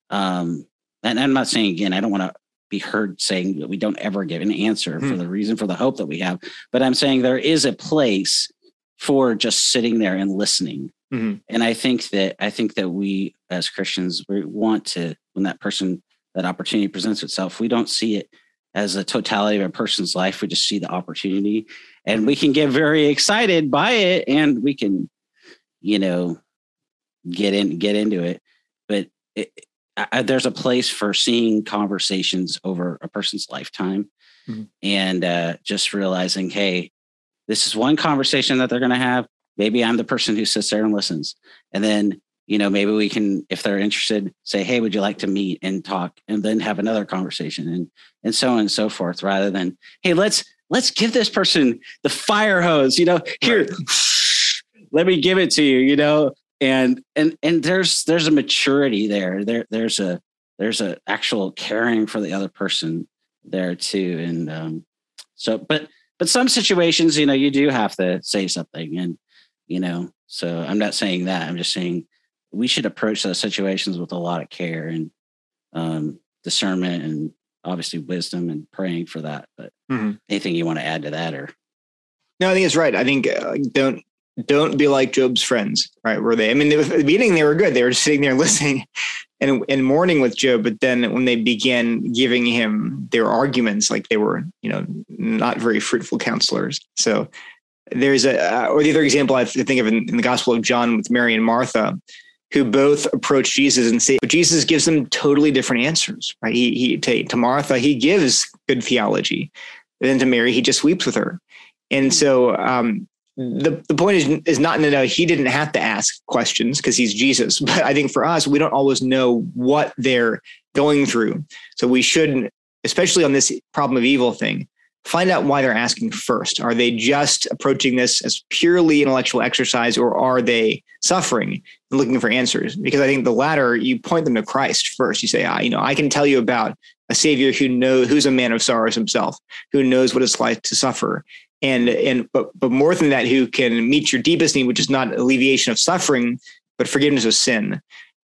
Um, and I'm not saying again, I don't want to be heard saying that we don't ever give an answer hmm. for the reason for the hope that we have. But I'm saying there is a place for just sitting there and listening. Mm-hmm. And I think that I think that we as Christians we want to when that person that opportunity presents itself, we don't see it as a totality of a person's life. We just see the opportunity and we can get very excited by it and we can, you know, get in, get into it. But it, I, there's a place for seeing conversations over a person's lifetime mm-hmm. and uh, just realizing, hey, this is one conversation that they're going to have. Maybe I'm the person who sits there and listens. And then you know, maybe we can, if they're interested, say, hey, would you like to meet and talk and then have another conversation and and so on and so forth, rather than, hey, let's let's give this person the fire hose, you know, here, right. [laughs] let me give it to you, you know. And and and there's there's a maturity there. There there's a there's a actual caring for the other person there too. And um, so but but some situations, you know, you do have to say something and you know, so I'm not saying that. I'm just saying we should approach those situations with a lot of care and um, discernment and obviously wisdom and praying for that. But mm-hmm. anything you want to add to that or? No, I think it's right. I think uh, don't don't be like Job's friends, right? Were they? I mean, they, at the beginning they were good. They were just sitting there [laughs] listening and and mourning with Job. But then when they began giving him their arguments, like they were, you know, not very fruitful counselors. So there's a, uh, or the other example I think of in, in the Gospel of John with Mary and Martha who both approach Jesus and say, but Jesus gives them totally different answers, right? He, he to, to Martha, he gives good theology. And then to Mary, he just weeps with her. And so um, the, the point is, is not to know he didn't have to ask questions because he's Jesus. [laughs] But I think for us, we don't always know what they're going through. So we shouldn't, especially on this problem of evil thing, find out why they're asking first. Are they just approaching this as purely intellectual exercise or are they suffering and looking for answers? Because I think the latter, you point them to Christ first. You say, ah, you know, I can tell you about a savior who knows who's a man of sorrows himself, who knows what it's like to suffer. And and but but more than that, who can meet your deepest need, which is not alleviation of suffering, but forgiveness of sin.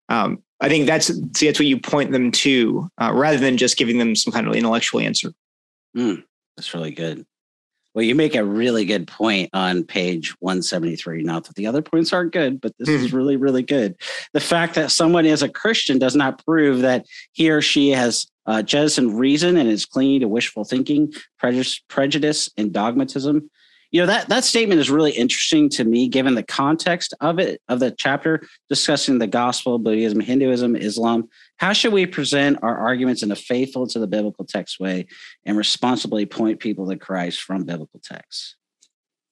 Um, I think that's see that's what you point them to, uh, rather than just giving them some kind of intellectual answer. Mm. That's really good. Well, you make a really good point on page 173. Not that the other points aren't good, but this is mm-hmm. really, really good. The fact that someone is a Christian does not prove that he or she has uh, jettisoned reason and is clinging to wishful thinking, prejudice, prejudice, and dogmatism you know that that statement is really interesting to me given the context of it of the chapter discussing the gospel buddhism hinduism islam how should we present our arguments in a faithful to the biblical text way and responsibly point people to christ from biblical texts?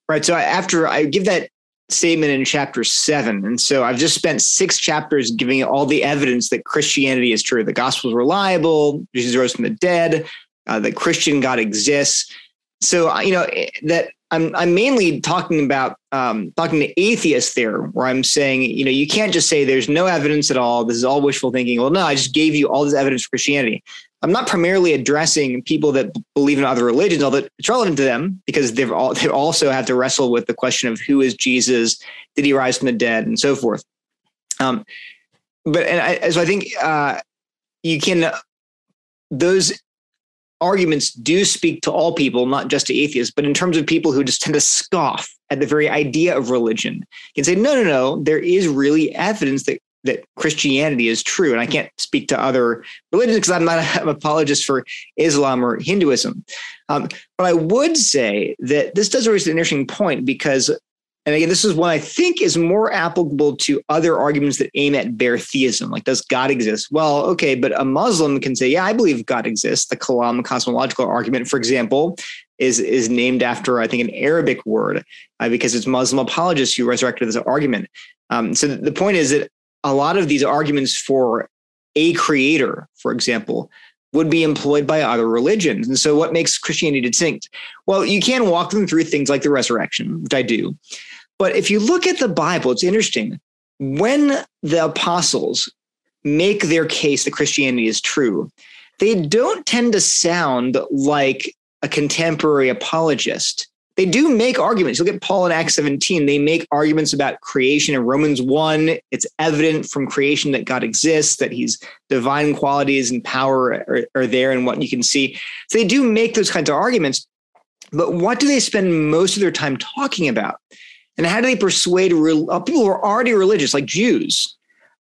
Right so after i give that statement in chapter seven and so i've just spent six chapters giving all the evidence that christianity is true the gospel is reliable jesus rose from the dead uh, that christian god exists. So you know that I'm I'm mainly talking about um, talking to atheists there, where I'm saying, you know, you can't just say there's no evidence at all. This is all wishful thinking. Well, no, I just gave you all this evidence for Christianity. I'm not primarily addressing people that believe in other religions, although it's relevant to them because they've all they also have to wrestle with the question of who is Jesus, did he rise from the dead, and so forth. Um, but and I, so I think uh, you can those arguments do speak to all people, not just to atheists, but in terms of people who just tend to scoff at the very idea of religion, you can say, no, no, no, there is really evidence that that Christianity is true. And I can't speak to other religions because I'm not an apologist for Islam or Hinduism. Um, but I would say that this does raise an interesting point because and again, this is one I think is more applicable to other arguments that aim at bare theism. Like, does God exist? Well, okay, but a Muslim can say, yeah, I believe God exists. The Kalam cosmological argument, for example, is, is named after, I think, an Arabic word uh, because it's Muslim apologists who resurrected this argument. Um, so the point is that a lot of these arguments for a creator, for example, would be employed by other religions. And so, what makes Christianity distinct? Well, you can walk them through things like the resurrection, which I do. But if you look at the Bible, it's interesting. When the apostles make their case that Christianity is true, they don't tend to sound like a contemporary apologist they do make arguments. Look at Paul in Acts 17. They make arguments about creation. In Romans 1, it's evident from creation that God exists, that he's divine qualities and power are, are there and what you can see. So they do make those kinds of arguments. But what do they spend most of their time talking about? And how do they persuade uh, people who are already religious, like Jews,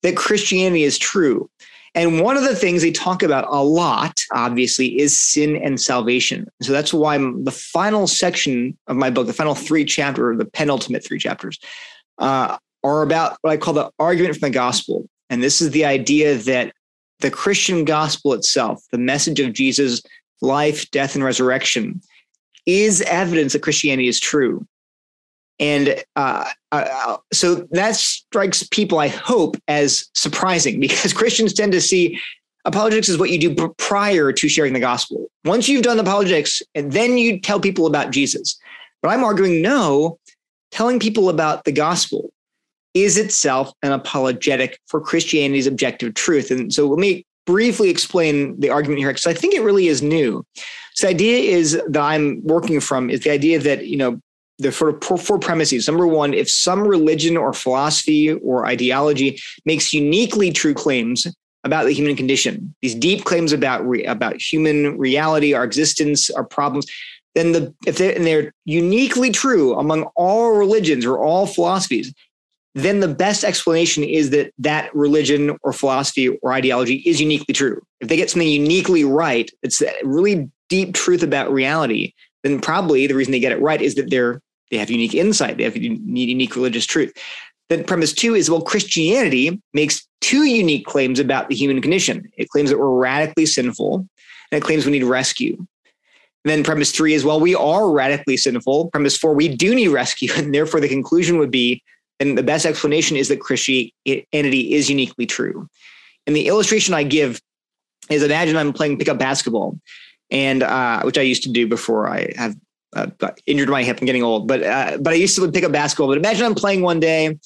that Christianity is true? And one of the things they talk about a lot, obviously, is sin and salvation. So that's why the final section of my book, the final three chapters, or the penultimate three chapters, uh, are about what I call the argument from the gospel. And this is the idea that the Christian gospel itself, the message of Jesus' life, death, and resurrection, is evidence that Christianity is true. And uh, uh, so that strikes people, I hope, as surprising [laughs] because Christians tend to see apologetics is what you do prior to sharing the gospel. Once you've done apologetics, and then you tell people about Jesus. But I'm arguing no, telling people about the gospel is itself an apologetic for Christianity's objective truth. And so let me briefly explain the argument here because I think it really is new. So the idea is that I'm working from is the idea that, you know, the sort of four premises. Number one, if some religion or philosophy or ideology makes uniquely true claims about the human condition, these deep claims about re, about human reality, our existence, our problems, then the if they're, and they're uniquely true among all religions or all philosophies, then the best explanation is that that religion or philosophy or ideology is uniquely true. If they get something uniquely right, it's a really deep truth about reality, then probably the reason they get it right is that they're they have unique insight, they have unique religious truth. Then premise two is well, Christianity makes two unique claims about the human condition. It claims that we're radically sinful, and it claims we need rescue. Then premise three is well, we are radically sinful. Premise four, we do need rescue, [laughs] and therefore the conclusion would be and the best explanation is that Christianity is uniquely true. And the illustration I give is imagine I'm playing pickup basketball, and uh, which I used to do before I have uh, injured my hip. I'm getting old, but uh, but I used to pick up basketball. But imagine I'm playing one day,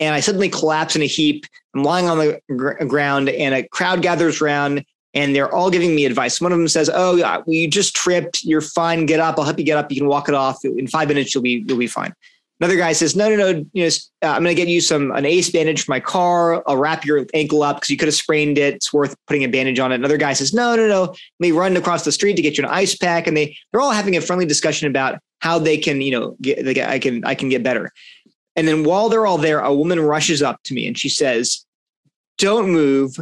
and I suddenly collapse in a heap. I'm lying on the gr- ground, and a crowd gathers around, and they're all giving me advice. One of them says, "Oh, well, you just tripped. You're fine. Get up. I'll help you get up. You can walk it off. In five minutes, you'll be you'll be fine." Another guy says, no, no, no, you know, uh, I'm going to get you some an ace bandage for my car. I'll wrap your ankle up because you could have sprained it. It's worth putting a bandage on it. Another guy says, no, no, no. Let me run across the street to get you an ice pack. And they they're all having a friendly discussion about how they can, you know, get, I can I can get better. And then while they're all there, a woman rushes up to me and she says, "Don't move.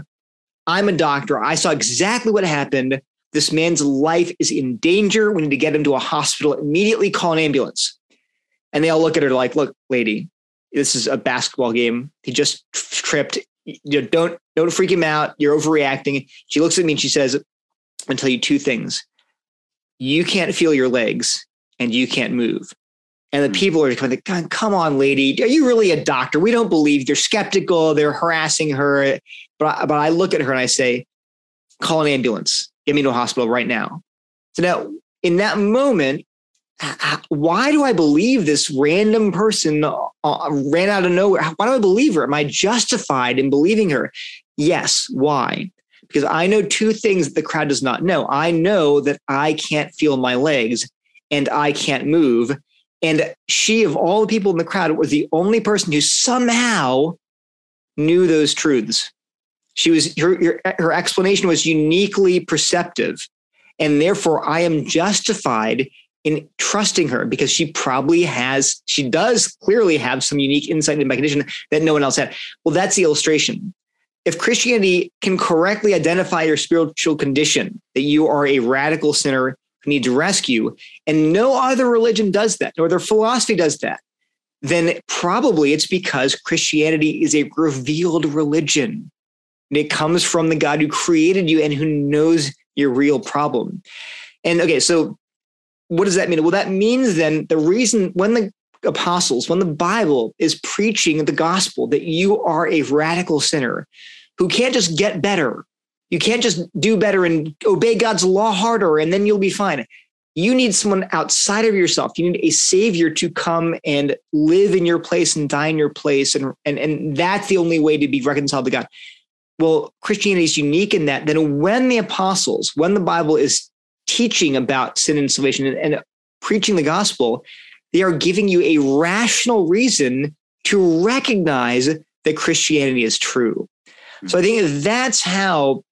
I'm a doctor. I saw exactly what happened. This man's life is in danger. We need to get him to a hospital immediately. Call an ambulance." And they all look at her like, look, lady, this is a basketball game. He just tripped. You know, don't don't freak him out. You're overreacting. She looks at me and she says, "I'll tell you two things. You can't feel your legs, and you can't move." And the hmm. people are kind of, "Come on, lady, are you really a doctor? We don't believe." They're skeptical. They're harassing her. But but I look at her and I say, "Call an ambulance. Get me to a hospital right now." So now, in that moment, Uh, uh, why do I believe this random person uh, uh ran out of nowhere? Why do I believe her? Am I justified in believing her? Yes. Why? Because I know two things that the crowd does not know. I know that I can't feel my legs and I can't move. And she, of all the people in the crowd, was the only person who somehow knew those truths. She was her, her explanation was uniquely perceptive. And therefore, I am justified in trusting her because she probably has, she does clearly have some unique insight into my condition that no one else had. Well, that's the illustration. If Christianity can correctly identify your spiritual condition, that you are a radical sinner who needs rescue, and no other religion does that, nor their philosophy does that, then probably it's because Christianity is a revealed religion. And It comes from the God who created you and who knows your real problem. And okay, so what does that mean? Well, that means then the reason when the apostles, when the Bible is preaching the gospel that you are a radical sinner who can't just get better, you can't just do better and obey God's law harder and then you'll be fine. You need someone outside of yourself. You need a savior to come and live in your place and die in your place. And, and, and that's the only way to be reconciled to God. Well, Christianity is unique in that. Then when the apostles, when the Bible is teaching about sin and salvation and, and preaching the gospel, they are giving you a rational reason to recognize that Christianity is true. So I think that's how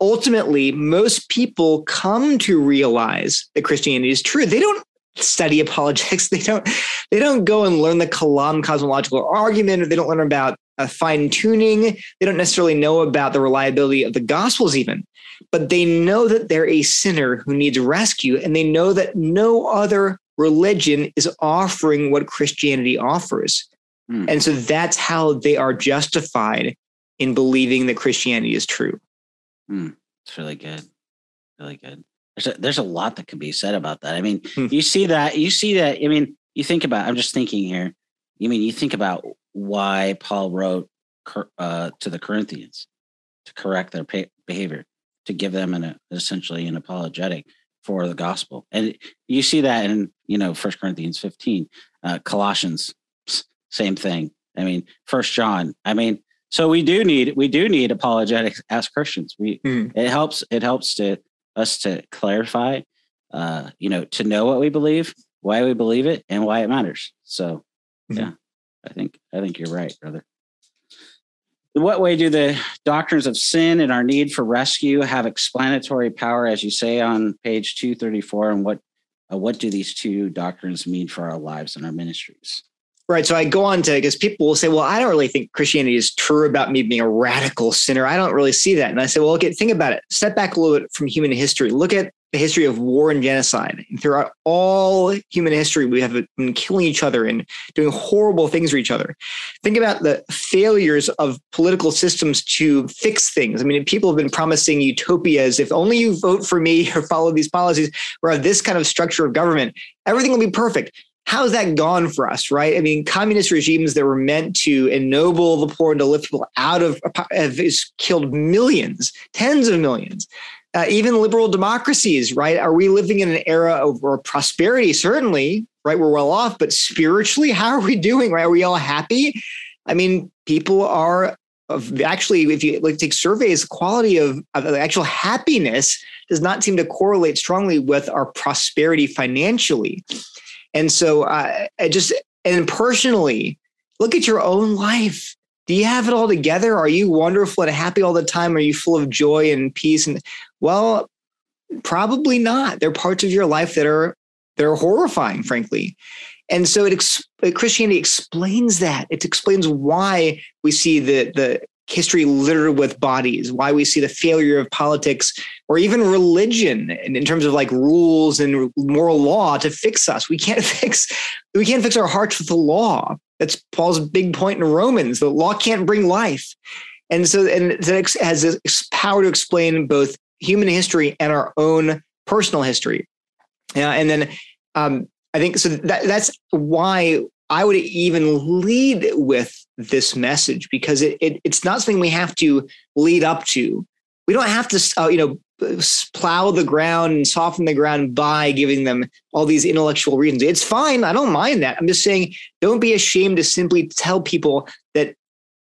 ultimately most people come to realize that Christianity is true. They don't study apologetics. [laughs] They don't they don't go and learn the Kalam cosmological argument, or they don't learn about uh, fine tuning. They don't necessarily know about the reliability of the Gospels, even but they know that they're a sinner who needs rescue, and they know that no other religion is offering what Christianity offers. Mm. And so that's how they are justified in believing that Christianity is true. Mm. It's really good. Really good. There's a, there's a lot that can be said about that. I mean, hmm. you see that, you see that. I mean, you think about, I'm just thinking here. You mean you think about why Paul wrote uh, to the Corinthians to correct their behavior, to give them an essentially an apologetic for the gospel, and you see that in you know First Corinthians 15, uh, Colossians, same thing. I mean, First John. I mean, so we do need we do need apologetics as Christians. We mm. it helps it helps to us to clarify, uh, you know, to know what we believe, why we believe it, and why it matters. So, mm-hmm. yeah, I think I think you're right, brother. In what way do the doctrines of sin and our need for rescue have explanatory power, as you say on page 234? And what uh, what do these two doctrines mean for our lives and our ministries? Right. So I go on to because people will say, well, I don't really think Christianity is true about me being a radical sinner. I don't really see that. And I say, well, okay, think about it. Step back a little bit from human history. Look at the history of war and genocide. And throughout all human history, we have been killing each other and doing horrible things for each other. Think about the failures of political systems to fix things. I mean, people have been promising utopias. If only you vote for me or follow these policies or have this kind of structure of government, everything will be perfect how's that gone for us, right? I mean, communist regimes that were meant to ennoble the poor and to lift people out of have killed millions, tens of millions. Uh, even liberal democracies, right? Are we living in an era of prosperity? Certainly, right? We're well off, but spiritually, [laughs] how are we doing? Right? Are we all happy? I mean, people are actually, if you like take surveys, quality of, of actual happiness does not seem to correlate strongly with our prosperity financially. And so uh, I just, and personally, look at your own life. Do you have it all together? Are you wonderful and happy all the time? Are you full of joy and peace? And well, probably not. There are parts of your life that are they're horrifying, frankly. And so it uh, Christianity explains that. It explains why we see the the history littered with bodies, why we see the failure of politics or even religion in, in terms of like rules and moral law to fix us. We can't [laughs] fix we can't fix our hearts with the law. That's Paul's big point in Romans. The law can't bring life. And so and it has this power to explain both human history and our own personal history. Yeah, and then um, I think so that that's why I would even lead with this message because it, it, it's not something we have to lead up to. We don't have to, uh, you know, plow the ground and soften the ground by giving them all these intellectual reasons. It's fine. I don't mind that. I'm just saying, don't be ashamed to simply tell people that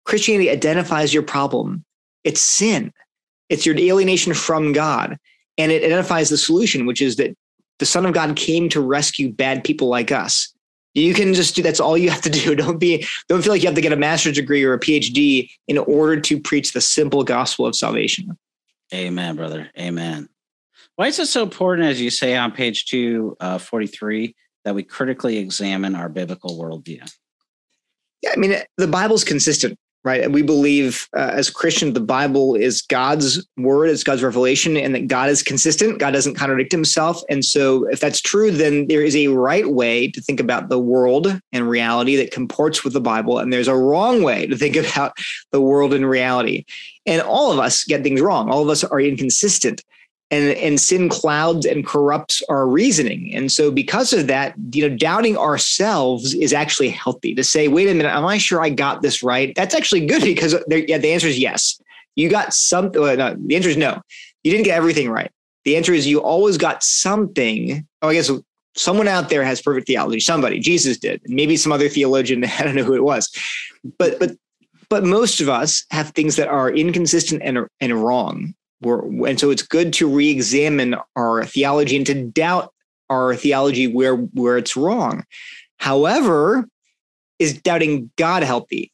Christianity identifies your problem. It's sin. It's your alienation from God. And it identifies the solution, which is that the Son of God came to rescue bad people like us. You can just do that's all you have to do. [laughs] Don't be don't feel like you have to get a master's degree or a PhD in order to preach the simple gospel of salvation. Amen, brother. Amen. Why is it so important, as you say on page 243, uh, that we critically examine our biblical worldview? Yeah, I mean, the Bible's consistent right? We believe uh, as Christians, the Bible is God's word, it's God's revelation, and that God is consistent. God doesn't contradict himself. And so, if that's true, then there is a right way to think about the world and reality that comports with the Bible. And there's a wrong way to think [laughs] about the world and reality. And all of us get things wrong, all of us are inconsistent. And and sin clouds and corrupts our reasoning. And so because of that you know doubting ourselves is actually healthy. To say wait a minute am i sure i got this right? That's actually good [laughs] because yeah the answer is yes. You got something well, no, the answer is no. You didn't get everything right. The answer is you always got something. Oh i guess someone out there has perfect theology. Somebody jesus did. Maybe some other theologian [laughs] i don't know who it was. But but but most of us have things that are inconsistent and, and wrong we're, and so it's good to re-examine our theology and to doubt our theology where where it's wrong. However, is doubting God healthy?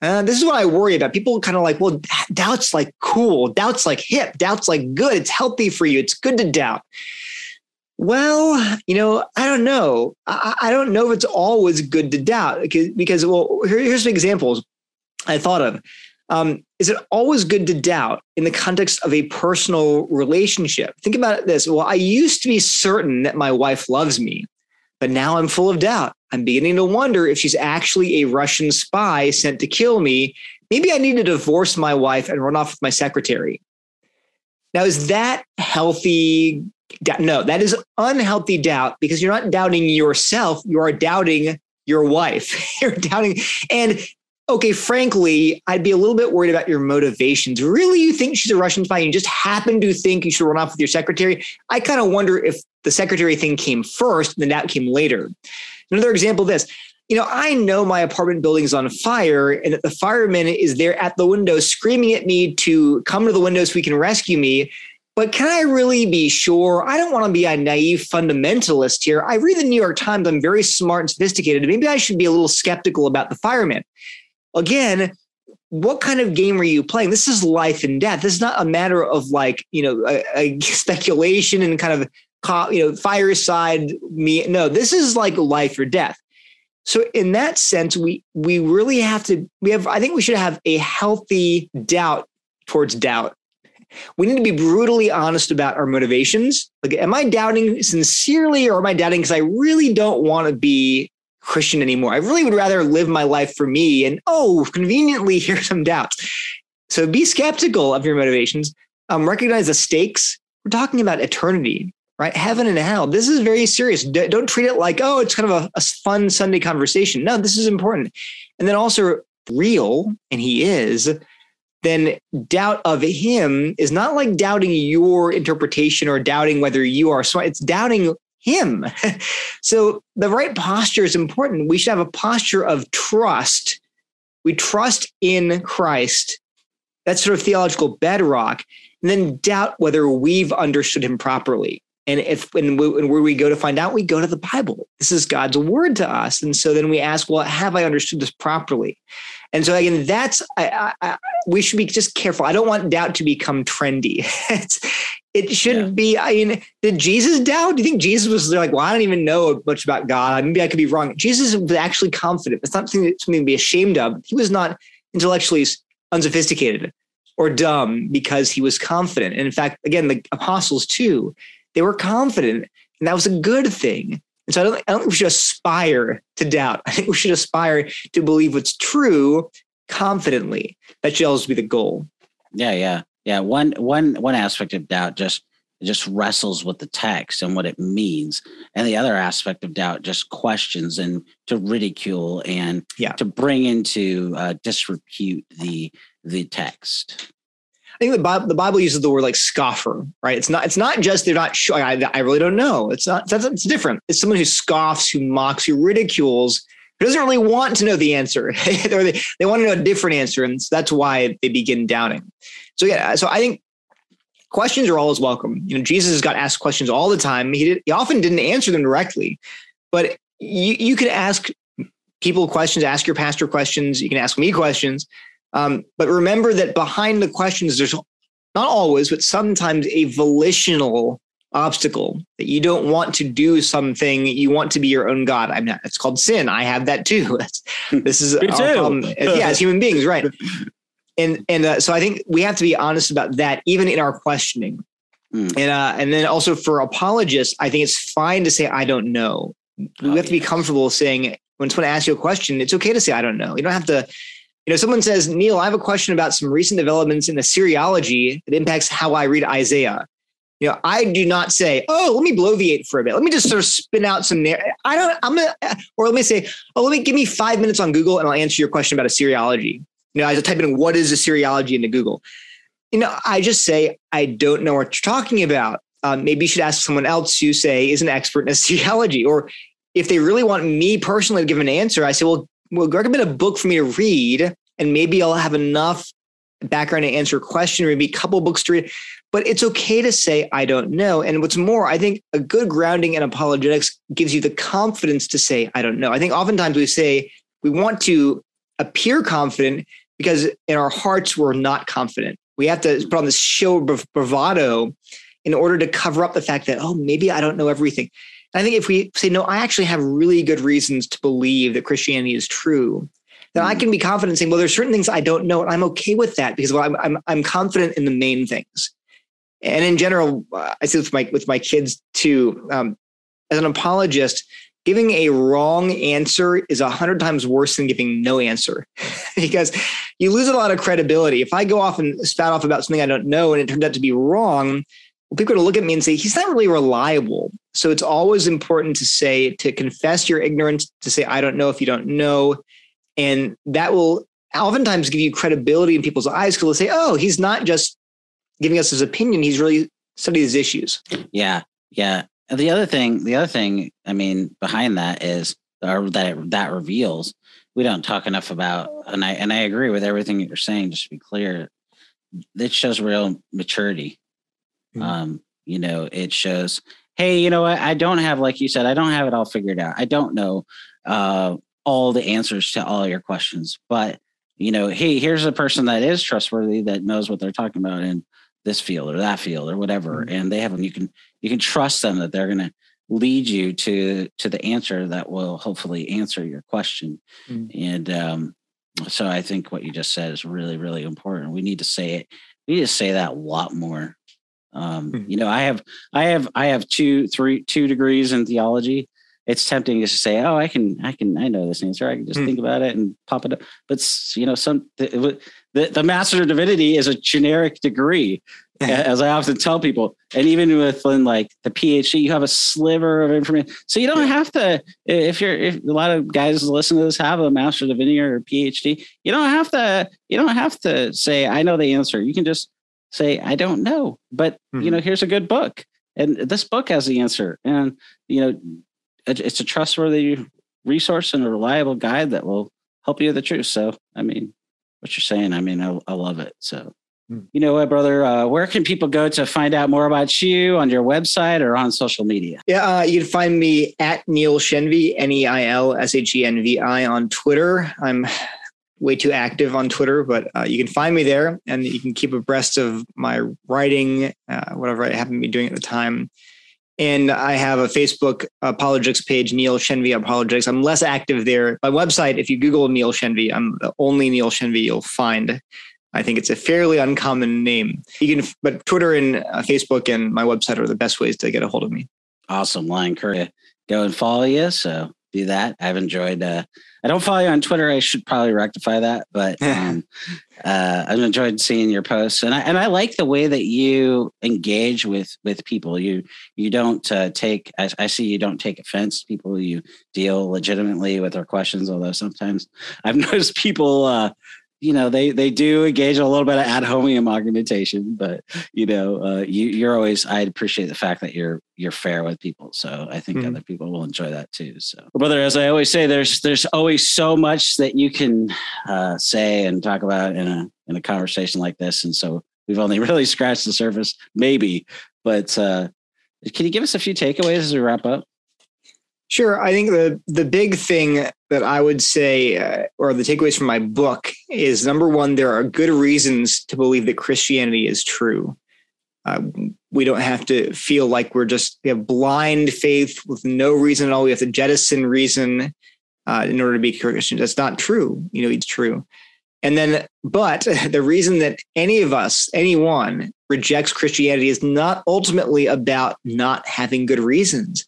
Uh, this is what I worry about. People kind of like, well, doubt's like cool, doubt's like hip, doubt's like good. It's healthy for you. It's good to doubt. Well, you know, I don't know. I, I don't know if it's always good to doubt because, because well, here, here's some examples I thought of. Um, is it always good to doubt in the context of a personal relationship? Think about this. Well, I used to be certain that my wife loves me, but now I'm full of doubt. I'm beginning to wonder if she's actually a Russian spy sent to kill me. Maybe I need to divorce my wife and run off with my secretary. Now, is that healthy, No, that is unhealthy doubt because you're not doubting yourself. You are doubting your wife. [laughs] you're doubting. And okay, frankly, I'd be a little bit worried about your motivations. Really, you think she's a Russian spy? You just happen to think you should run off with your secretary? I kind of wonder if the secretary thing came first and then that came later. Another example of this. You know, I know my apartment building's on fire and that the fireman is there at the window screaming at me to come to the window so he can rescue me. But can I really be sure? I don't want to be a naive fundamentalist here. I read the New York Times. I'm very smart and sophisticated. Maybe I should be a little skeptical about the fireman. Again, what kind of game are you playing? This is life and death. This is not a matter of like, you know, a, a [laughs] speculation and kind of you know, fireside me. No, this is like life or death. So in that sense, we we really have to we have I think we should have a healthy doubt towards doubt. We need to be brutally honest about our motivations. Like, am I doubting sincerely or am I doubting because I really don't want to be Christian anymore? I really would rather live my life for me. And oh, conveniently, [laughs] here's some doubts. So be skeptical of your motivations. Um, recognize the stakes. We're talking about eternity right? Heaven and hell. This is very serious. D- don't treat it like, oh, it's kind of a, a fun Sunday conversation. No, this is important. And then also real, and he is, then doubt of him is not like doubting your interpretation or doubting whether you are smart. It's doubting him. [laughs] so the right posture is important. We should have a posture of trust. We trust in Christ. That's sort of theological bedrock. And then doubt whether we've understood him properly. And if and, we, and where we go to find out, we go to the Bible. This is God's word to us, and so then we ask, well, have I understood this properly? And so again, that's I, I, we should be just careful. I don't want doubt to become trendy. [laughs] it should yeah. be. I mean, did Jesus doubt? Do you think Jesus was like, well, I don't even know much about God. Maybe I could be wrong. Jesus was actually confident. It's not something, something to be ashamed of. He was not intellectually unsophisticated or dumb because he was confident. And in fact, again, the apostles too they were confident, and that was a good thing. And so I don't, I don't think we should aspire to doubt. [laughs] I think we should aspire to believe what's true confidently. That should always be the goal. Yeah, yeah, yeah. One one one aspect of doubt just just wrestles with the text and what it means, and the other aspect of doubt just questions and to ridicule and yeah. to bring into uh, disrepute the the text. I think the Bible, the Bible uses the word like scoffer, right? It's not, it's not just they're not sure. I, I really don't know. It's not, that's, it's different. It's someone who scoffs, who mocks, who ridicules, who doesn't really want to know the answer. [laughs] they, they want to know a different answer. And so that's why they begin doubting. So yeah, so I think questions are always welcome. You know, Jesus got asked questions all the time. He, did, he often didn't answer them directly, but you, you can ask people questions, ask your pastor questions. You can ask me questions. Um, but remember that behind the questions, there's not always, but sometimes a volitional obstacle that you don't want to do something you want to be your own god. I'm not it's called sin. I have that too. [laughs] This is [laughs] our problem. Yeah as human beings right. And and uh, so i think we have to be honest about that even in our questioning. Mm. and uh, and then also for apologists i think it's fine to say i don't know. We oh, have to be comfortable saying when someone asks you a question it's okay to say i don't know. You don't have to you know, someone says, Neil, I have a question about some recent developments in the Assyriology that impacts how I read Isaiah. You know, I do not say, oh, let me bloviate for a bit. Let me just sort of spin out some. I don't. I'm gonna, or let me say, oh, let me give me five minutes on Google and I'll answer your question about Assyriology. You know, I just type in what is Assyriology into Google. You know, I just say I don't know what you're talking about. Um, maybe you should ask someone else who say is an expert in Assyriology. [laughs] Or if they really want me personally to give an answer, I say, well, well, recommend a book for me to read, and maybe I'll have enough background to answer a question, or maybe a couple books to read. But it's okay to say, I don't know. And what's more, I think a good grounding in apologetics gives you the confidence to say, I don't know. I think oftentimes we say we want to appear confident because in our hearts, we're not confident. We have to put on this show of bravado in order to cover up the fact that, oh, maybe I don't know everything. I think if we say, no, I actually have really good reasons to believe that Christianity is true, then I mm. can be confident saying, well, there's certain things I don't know, and I'm okay with that because well, I'm, I'm, I'm confident in the main things. And in general, uh, I see with my with my kids too. Um, as an apologist, giving a wrong answer is a hundred times worse than giving no answer [laughs] because you lose a lot of credibility. If I go off and spout off about something I don't know and it turns out to be wrong, well, people are to look at me and say, he's not really reliable. So it's always important to say, to confess your ignorance, to say, I don't know if you don't know. And that will oftentimes give you credibility in people's eyes because they'll say, oh, he's not just giving us his opinion, he's really studied these issues. Yeah. Yeah. And the other thing, the other thing, I mean, behind that is, or that that reveals, we don't talk enough about, and I and I agree with everything that you're saying. Just to be clear, it shows real maturity. Mm-hmm. Um, you know, it shows, hey, you know what? I don't have, like you said, I don't have it all figured out. I don't know uh, all the answers to all your questions, but you know, hey, here's a person that is trustworthy that knows what they're talking about in this field or that field or whatever, mm-hmm. and they have them. You can you can trust them that they're going to lead you to to the answer that will hopefully answer your question. Mm-hmm. And um, so I think what you just said is really really important. We need to say it. We need to say that a lot more. Um, mm-hmm. You know, I have I have I have two three two degrees in theology it's tempting just to say, "Oh, I can, I can, I know this answer. I can just mm. think about it and pop it up." But you know, some the, the, Master of Divinity is a generic degree, as I often tell people. And even within like the PhD, you have a sliver of information, so you don't have to. If you're, if a lot of guys listen to this have a Master of Divinity or a PhD, you don't have to. You don't have to say, "I know the answer." You can just say, "I don't know," but mm-hmm. you know, here's a good book and this book has the answer and you know it's a trustworthy resource and a reliable guide that will help you the truth. So, I mean, what you're saying, I mean, I, I love it. So, hmm. you know what, brother? Uh, where can people go to find out more about you on your website or on social media? Yeah, uh, you can find me at Neil Shenvi, N E I L S H E N V I on Twitter. I'm way too active on Twitter, but uh, you can find me there and you can keep abreast of my writing, uh, whatever I happen to be doing at the time. And I have a Facebook apologetics page, Neil Shenvi Apologetics. I'm less active there. My website, if you Google Neil Shenvi, I'm the only Neil Shenvi you'll find. I think it's a fairly uncommon name. You can, but Twitter and uh, Facebook and my website are the best ways to get a hold of me. Awesome. Well, I encourage you go and follow you. So do that. I've enjoyed. Uh, I don't follow you on Twitter. I should probably rectify that, but [laughs] um, uh, I've enjoyed seeing your posts, and I and I like the way that you engage with with people. You you don't uh, take. I, I, see you don't take offense to people. You deal legitimately with their questions, although sometimes I've [laughs] noticed people uh, you know they they do engage a little bit of ad hominem argumentation but you know uh, you, you're always i appreciate the fact that you're you're fair with people. So i think mm-hmm. other people will enjoy that too. So brother as i always say there's there's always so much that you can uh, say and talk about in a in a conversation like this. And so we've only [laughs] really scratched the surface maybe but uh, can you give us a few takeaways as we wrap up Sure. I think the the big thing that I would say, uh, or the takeaways from my book, is number one, there are good reasons to believe that Christianity is true. Uh, we don't have to feel like we're just we have blind faith with no reason at all. We have to jettison reason uh, in order to be Christian. That's not true. You know, it's true. And then, but [laughs] the reason that any of us, anyone, rejects Christianity is not ultimately about not having good reasons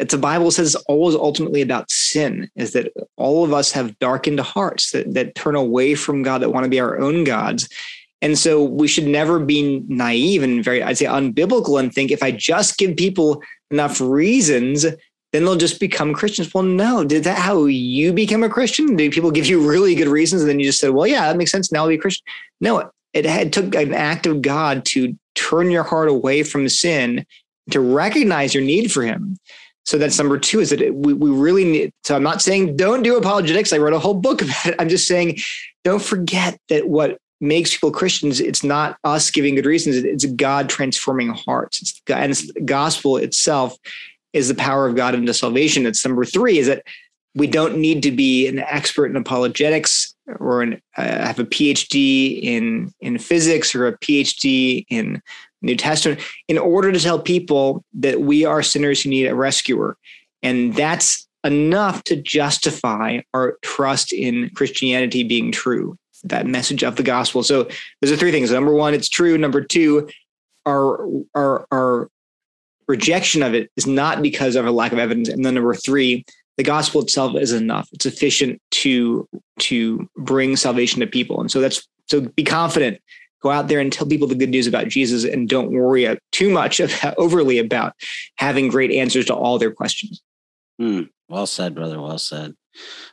it's the Bible says always ultimately about sin, is that all of us have darkened hearts that, that turn away from God, that want to be our own gods. And so we should never be naive and very, I'd say, unbiblical and think if I just give people enough reasons, then they'll just become Christians. Well, no, did that how you become a Christian? Did people give you really good reasons? And then you just said, well, yeah, that makes sense. Now I'll be a Christian. No, it took an act of God to turn your heart away from sin, to recognize your need for him. So that's number two is that we, we really need. So I'm not saying don't do apologetics. I wrote a whole book [laughs] about it. I'm just saying don't forget that what makes people Christians, it's not us giving good reasons. It's God transforming hearts. It's God, and it's the gospel itself is the power of God into salvation. It's number three is that we don't need to be an expert in apologetics or an, uh, have a PhD in in physics or a PhD in New Testament in order to tell people that we are sinners who need a rescuer. And that's enough to justify our trust in Christianity being true, that message of the gospel. So there's the three things. Number one, it's true. Number two, our our our rejection of it is not because of a lack of evidence. And then number three, the gospel itself is enough. It's sufficient to to bring salvation to people. And so that's so be confident go out there and tell people the good news about Jesus and don't worry too much about, overly about having great answers to all their questions. Hmm. Well said, brother. Well said.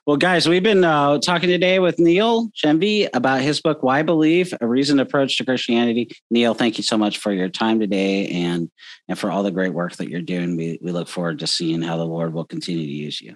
Well, guys, we've been uh, talking today with Neil Shenvi about his book, Why Believe? A Reasoned Approach to Christianity. Neil, thank you so much for your time today and, and for all the great work that you're doing. We, we look forward to seeing how the Lord will continue to use you.